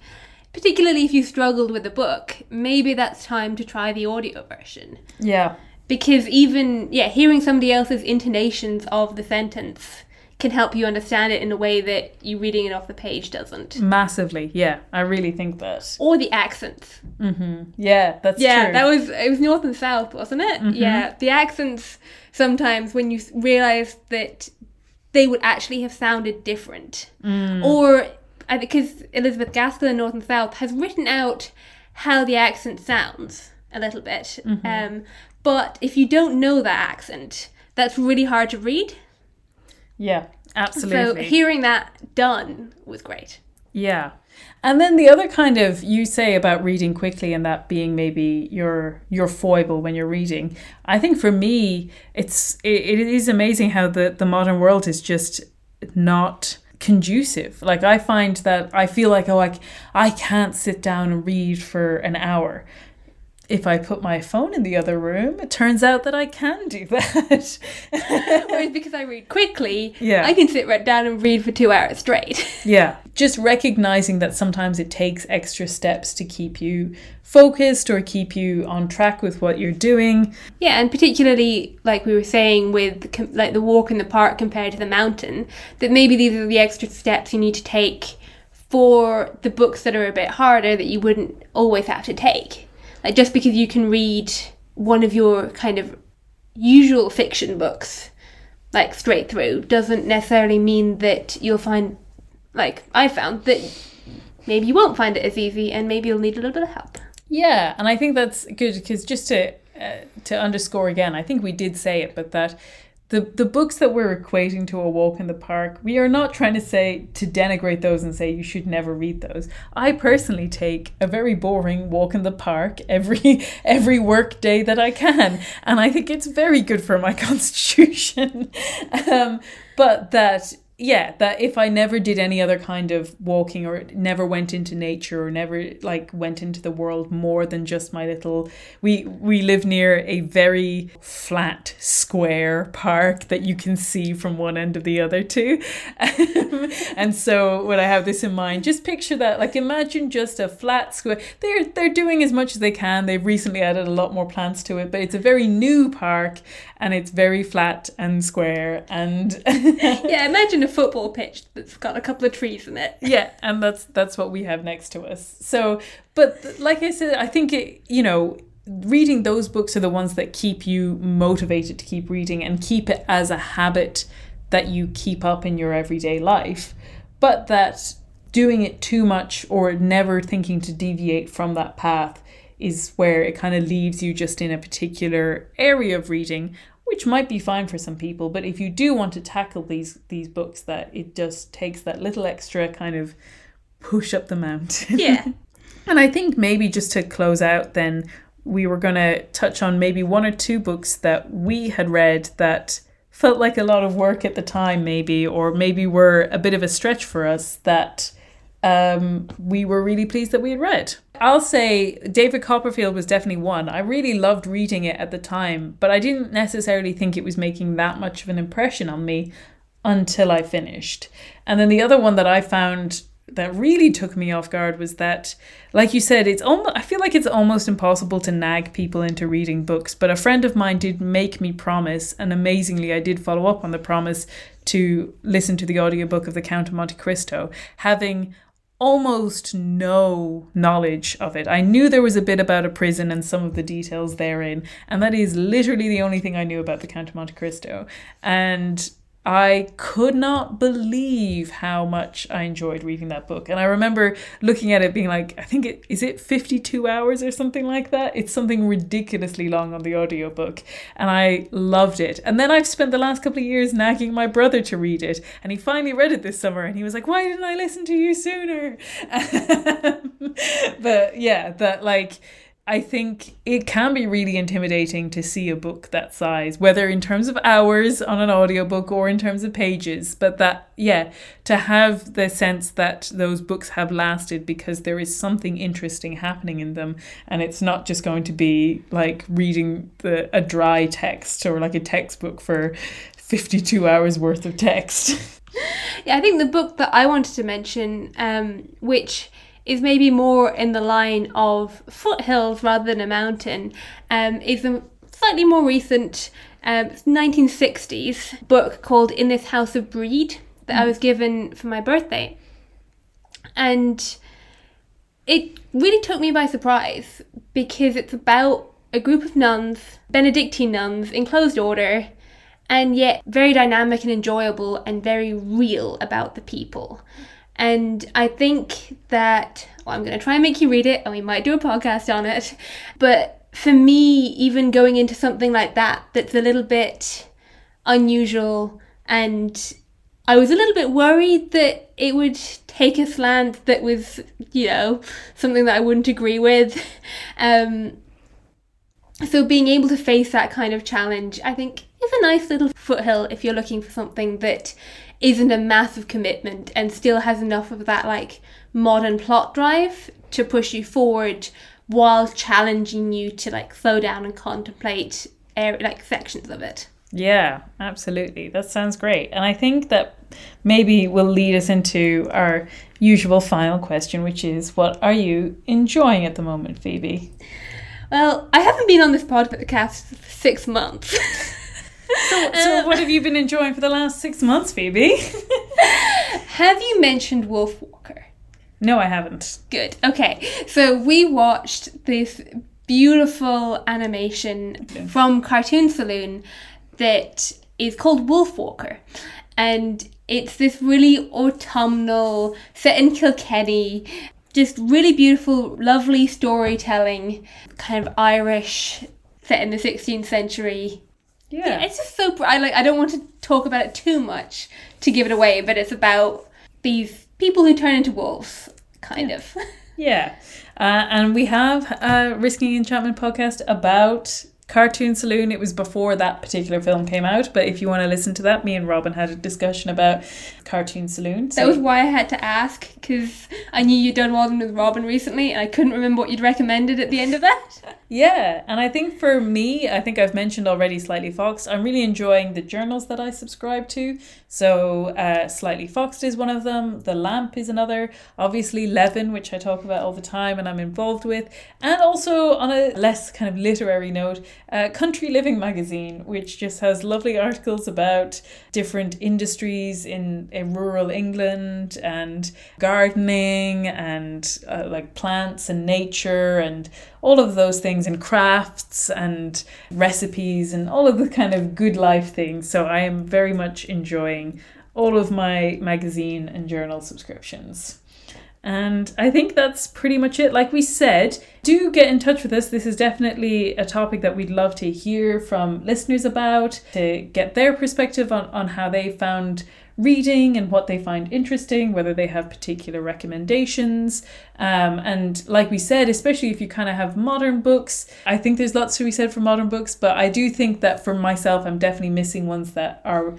particularly if you struggled with a book, maybe that's time to try the audio version. Yeah, because even yeah, hearing somebody else's intonations of the sentence can help you understand it in a way that you reading it off the page doesn't. Massively, yeah. I really think that. Or the accents. Mm-hmm. Yeah, that's yeah, true. that was it was north and south, wasn't it? Mhm. Yeah, the accents sometimes when you realize that they would actually have sounded different, Mm. or because Elizabeth Gaskell in North and South has written out how the accent sounds a little bit. Mm-hmm. Um, but if you don't know that accent, that's really hard to read. Yeah, absolutely. So hearing that done was great. Yeah. And then the other kind of you say about reading quickly and that being maybe your your foible when you're reading. I think for me it's it, it is amazing how the the modern world is just not conducive. Like I find that I feel like oh like I can't sit down and read for an hour. If I put my phone in the other room, it turns out that I can do that. Whereas because I read quickly, Yeah. I can sit right down and read for two hours straight. Yeah. Just recognizing that sometimes it takes extra steps to keep you focused or keep you on track with what you're doing. Yeah, and particularly like we were saying with com- like the walk in the park compared to the mountain, that maybe these are the extra steps you need to take for the books that are a bit harder that you wouldn't always have to take. Like just because you can read one of your kind of usual fiction books like straight through doesn't necessarily mean that you'll find like I found that maybe you won't find it as easy and maybe you'll need a little bit of help. Yeah, and I think that's good because just to uh, to underscore again, I think we did say it, but that the the books that we're equating to a walk in the park, we are not trying to say to denigrate those and say you should never read those. I personally take a very boring walk in the park every every work day that I can, and I think it's very good for my constitution. um, but that yeah that if i never did any other kind of walking or never went into nature or never like went into the world more than just my little we we live near a very flat square park that you can see from one end of the other too and so when i have this in mind just picture that like imagine just a flat square. They're they're doing as much as they can. They've recently added a lot more plants to it but it's a very new park and it's very flat and square and yeah, imagine a football pitch that's got a couple of trees in it. yeah and that's that's what we have next to us so but like i said i think it you know reading those books are the ones that keep you motivated to keep reading and keep it as a habit that you keep up in your everyday life but that doing it too much or never thinking to deviate from that path is where it kind of leaves you just in a particular area of reading which might be fine for some people but if you do want to tackle these these books that it just takes that little extra kind of push up the mountain Yeah. and I think maybe just to close out, then we were going to touch on maybe one or two books that we had read that felt like a lot of work at the time, maybe, or maybe were a bit of a stretch for us that um, we were really pleased that we had read. I'll say David Copperfield was definitely one. I really loved reading it at the time, but I didn't necessarily think it was making that much of an impression on me until I finished. And then the other one that I found that really took me off guard was that like you said it's almost I feel like it's almost impossible to nag people into reading books but a friend of mine did make me promise and amazingly I did follow up on the promise to listen to the audiobook of The Count of Monte Cristo having almost no knowledge of it. I knew there was a bit about a prison and some of the details therein, and that is literally the only thing I knew about the Count of Monte Cristo. And I could not believe how much I enjoyed reading that book. And I remember looking at it being like, I think it is it 52 hours or something like that. It's something ridiculously long on the audiobook. And I loved it. And then I've spent the last couple of years nagging my brother to read it. And he finally read it this summer and he was like, Why didn't I listen to you sooner? but yeah, that like I think it can be really intimidating to see a book that size, whether in terms of hours on an audiobook or in terms of pages. But that, yeah, to have the sense that those books have lasted because there is something interesting happening in them. And it's not just going to be like reading the, a dry text or like a textbook for 52 hours worth of text. Yeah, I think the book that I wanted to mention, um, which is maybe more in the line of foothills rather than a mountain, um, is the slightly more recent um, 1960s book called In This House of Brede that I was given for my birthday. And it really took me by surprise because it's about a group of nuns, Benedictine nuns, in closed order, and yet very dynamic and enjoyable and very real about the people. And I think that well, I'm going to try and make you read it, and we might do a podcast on it. But for me, even going into something like that, that's a little bit unusual, and I was a little bit worried that it would take a slant that was, you know, something that I wouldn't agree with. Um, so being able to face that kind of challenge, I think, is a nice little foothill if you're looking for something that isn't a massive commitment and still has enough of that like modern plot drive to push you forward while challenging you to like slow down and contemplate area, like sections of it. Yeah, absolutely. That sounds great. And I think that maybe will lead us into our usual final question, which is what are you enjoying at the moment, Phoebe? Well, I haven't been on this podcast for six months. So, so uh, what have you been enjoying for the last six months, Phoebe? Have you mentioned Wolf Walker? no, I haven't. Good. Okay. So we watched this beautiful animation from Cartoon Saloon that is called Wolf Walker. And it's this really autumnal, set in Kilkenny, just really beautiful, lovely storytelling, kind of Irish, set in the 16th century. Yeah. It's just so. I like. I don't want to talk about it too much to give it away, but it's about these people who turn into wolves, kind of. Yeah. Uh, and we have a Risking Enchantment podcast about Cartoon Saloon. It was before that particular film came out, but if you want to listen to that, me and Robin had a discussion about Cartoon Saloon. That was why I had to ask because I knew you'd done one with Robin recently, and I couldn't remember what you'd recommended at the end of that. Yeah, and I think for me, I think I've mentioned already Slightly Foxed. I'm really enjoying the journals that I subscribe to. So, uh, Slightly Foxed is one of them. The Lamp is another. Obviously, Levin, which I talk about all the time and I'm involved with. And also, on a less kind of literary note, uh, Country Living magazine, which just has lovely articles about different industries in, in rural England and gardening and uh, like plants and nature and all of those things and crafts and recipes and all of the kind of good life things. So I am very much enjoying all of my magazine and journal subscriptions. And I think that's pretty much it. Like we said, do get in touch with us. This is definitely a topic that we'd love to hear from listeners about, to get their perspective on, on how they found reading and what they find interesting, whether they have particular recommendations. Um, and like we said, especially if you kind of have modern books, I think there's lots to be said for modern books, but I do think that for myself, I'm definitely missing ones that are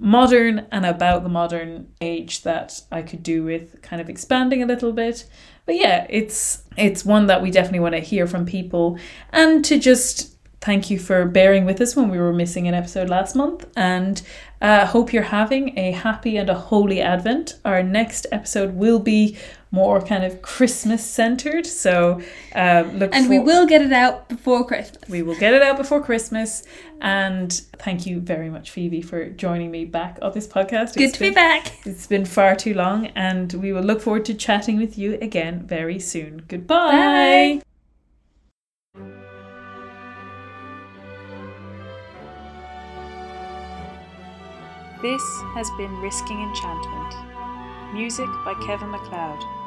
modern and about the modern age that I could do with kind of expanding a little bit. But yeah, it's it's one that we definitely want to hear from people. And to just thank you for bearing with us when we were missing an episode last month. And uh, hope you're having a happy and a holy advent. Our next episode will be more kind of christmas centered so uh, look And we will get it out before Christmas. we will get it out before Christmas. And thank you very much, Phoebe, for joining me back on this podcast. Good It's to be back. It's been far too long, and we will look forward to chatting with you again very soon. Goodbye. Bye. This has been Risking Enchantment. Music by Kevin MacLeod.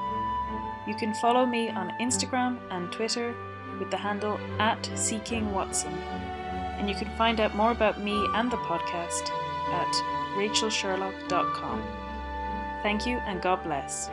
You can follow me on Instagram and Twitter with the handle at Seeking Watson. And you can find out more about me and the podcast at rachelsherlock.com. Thank you and God bless.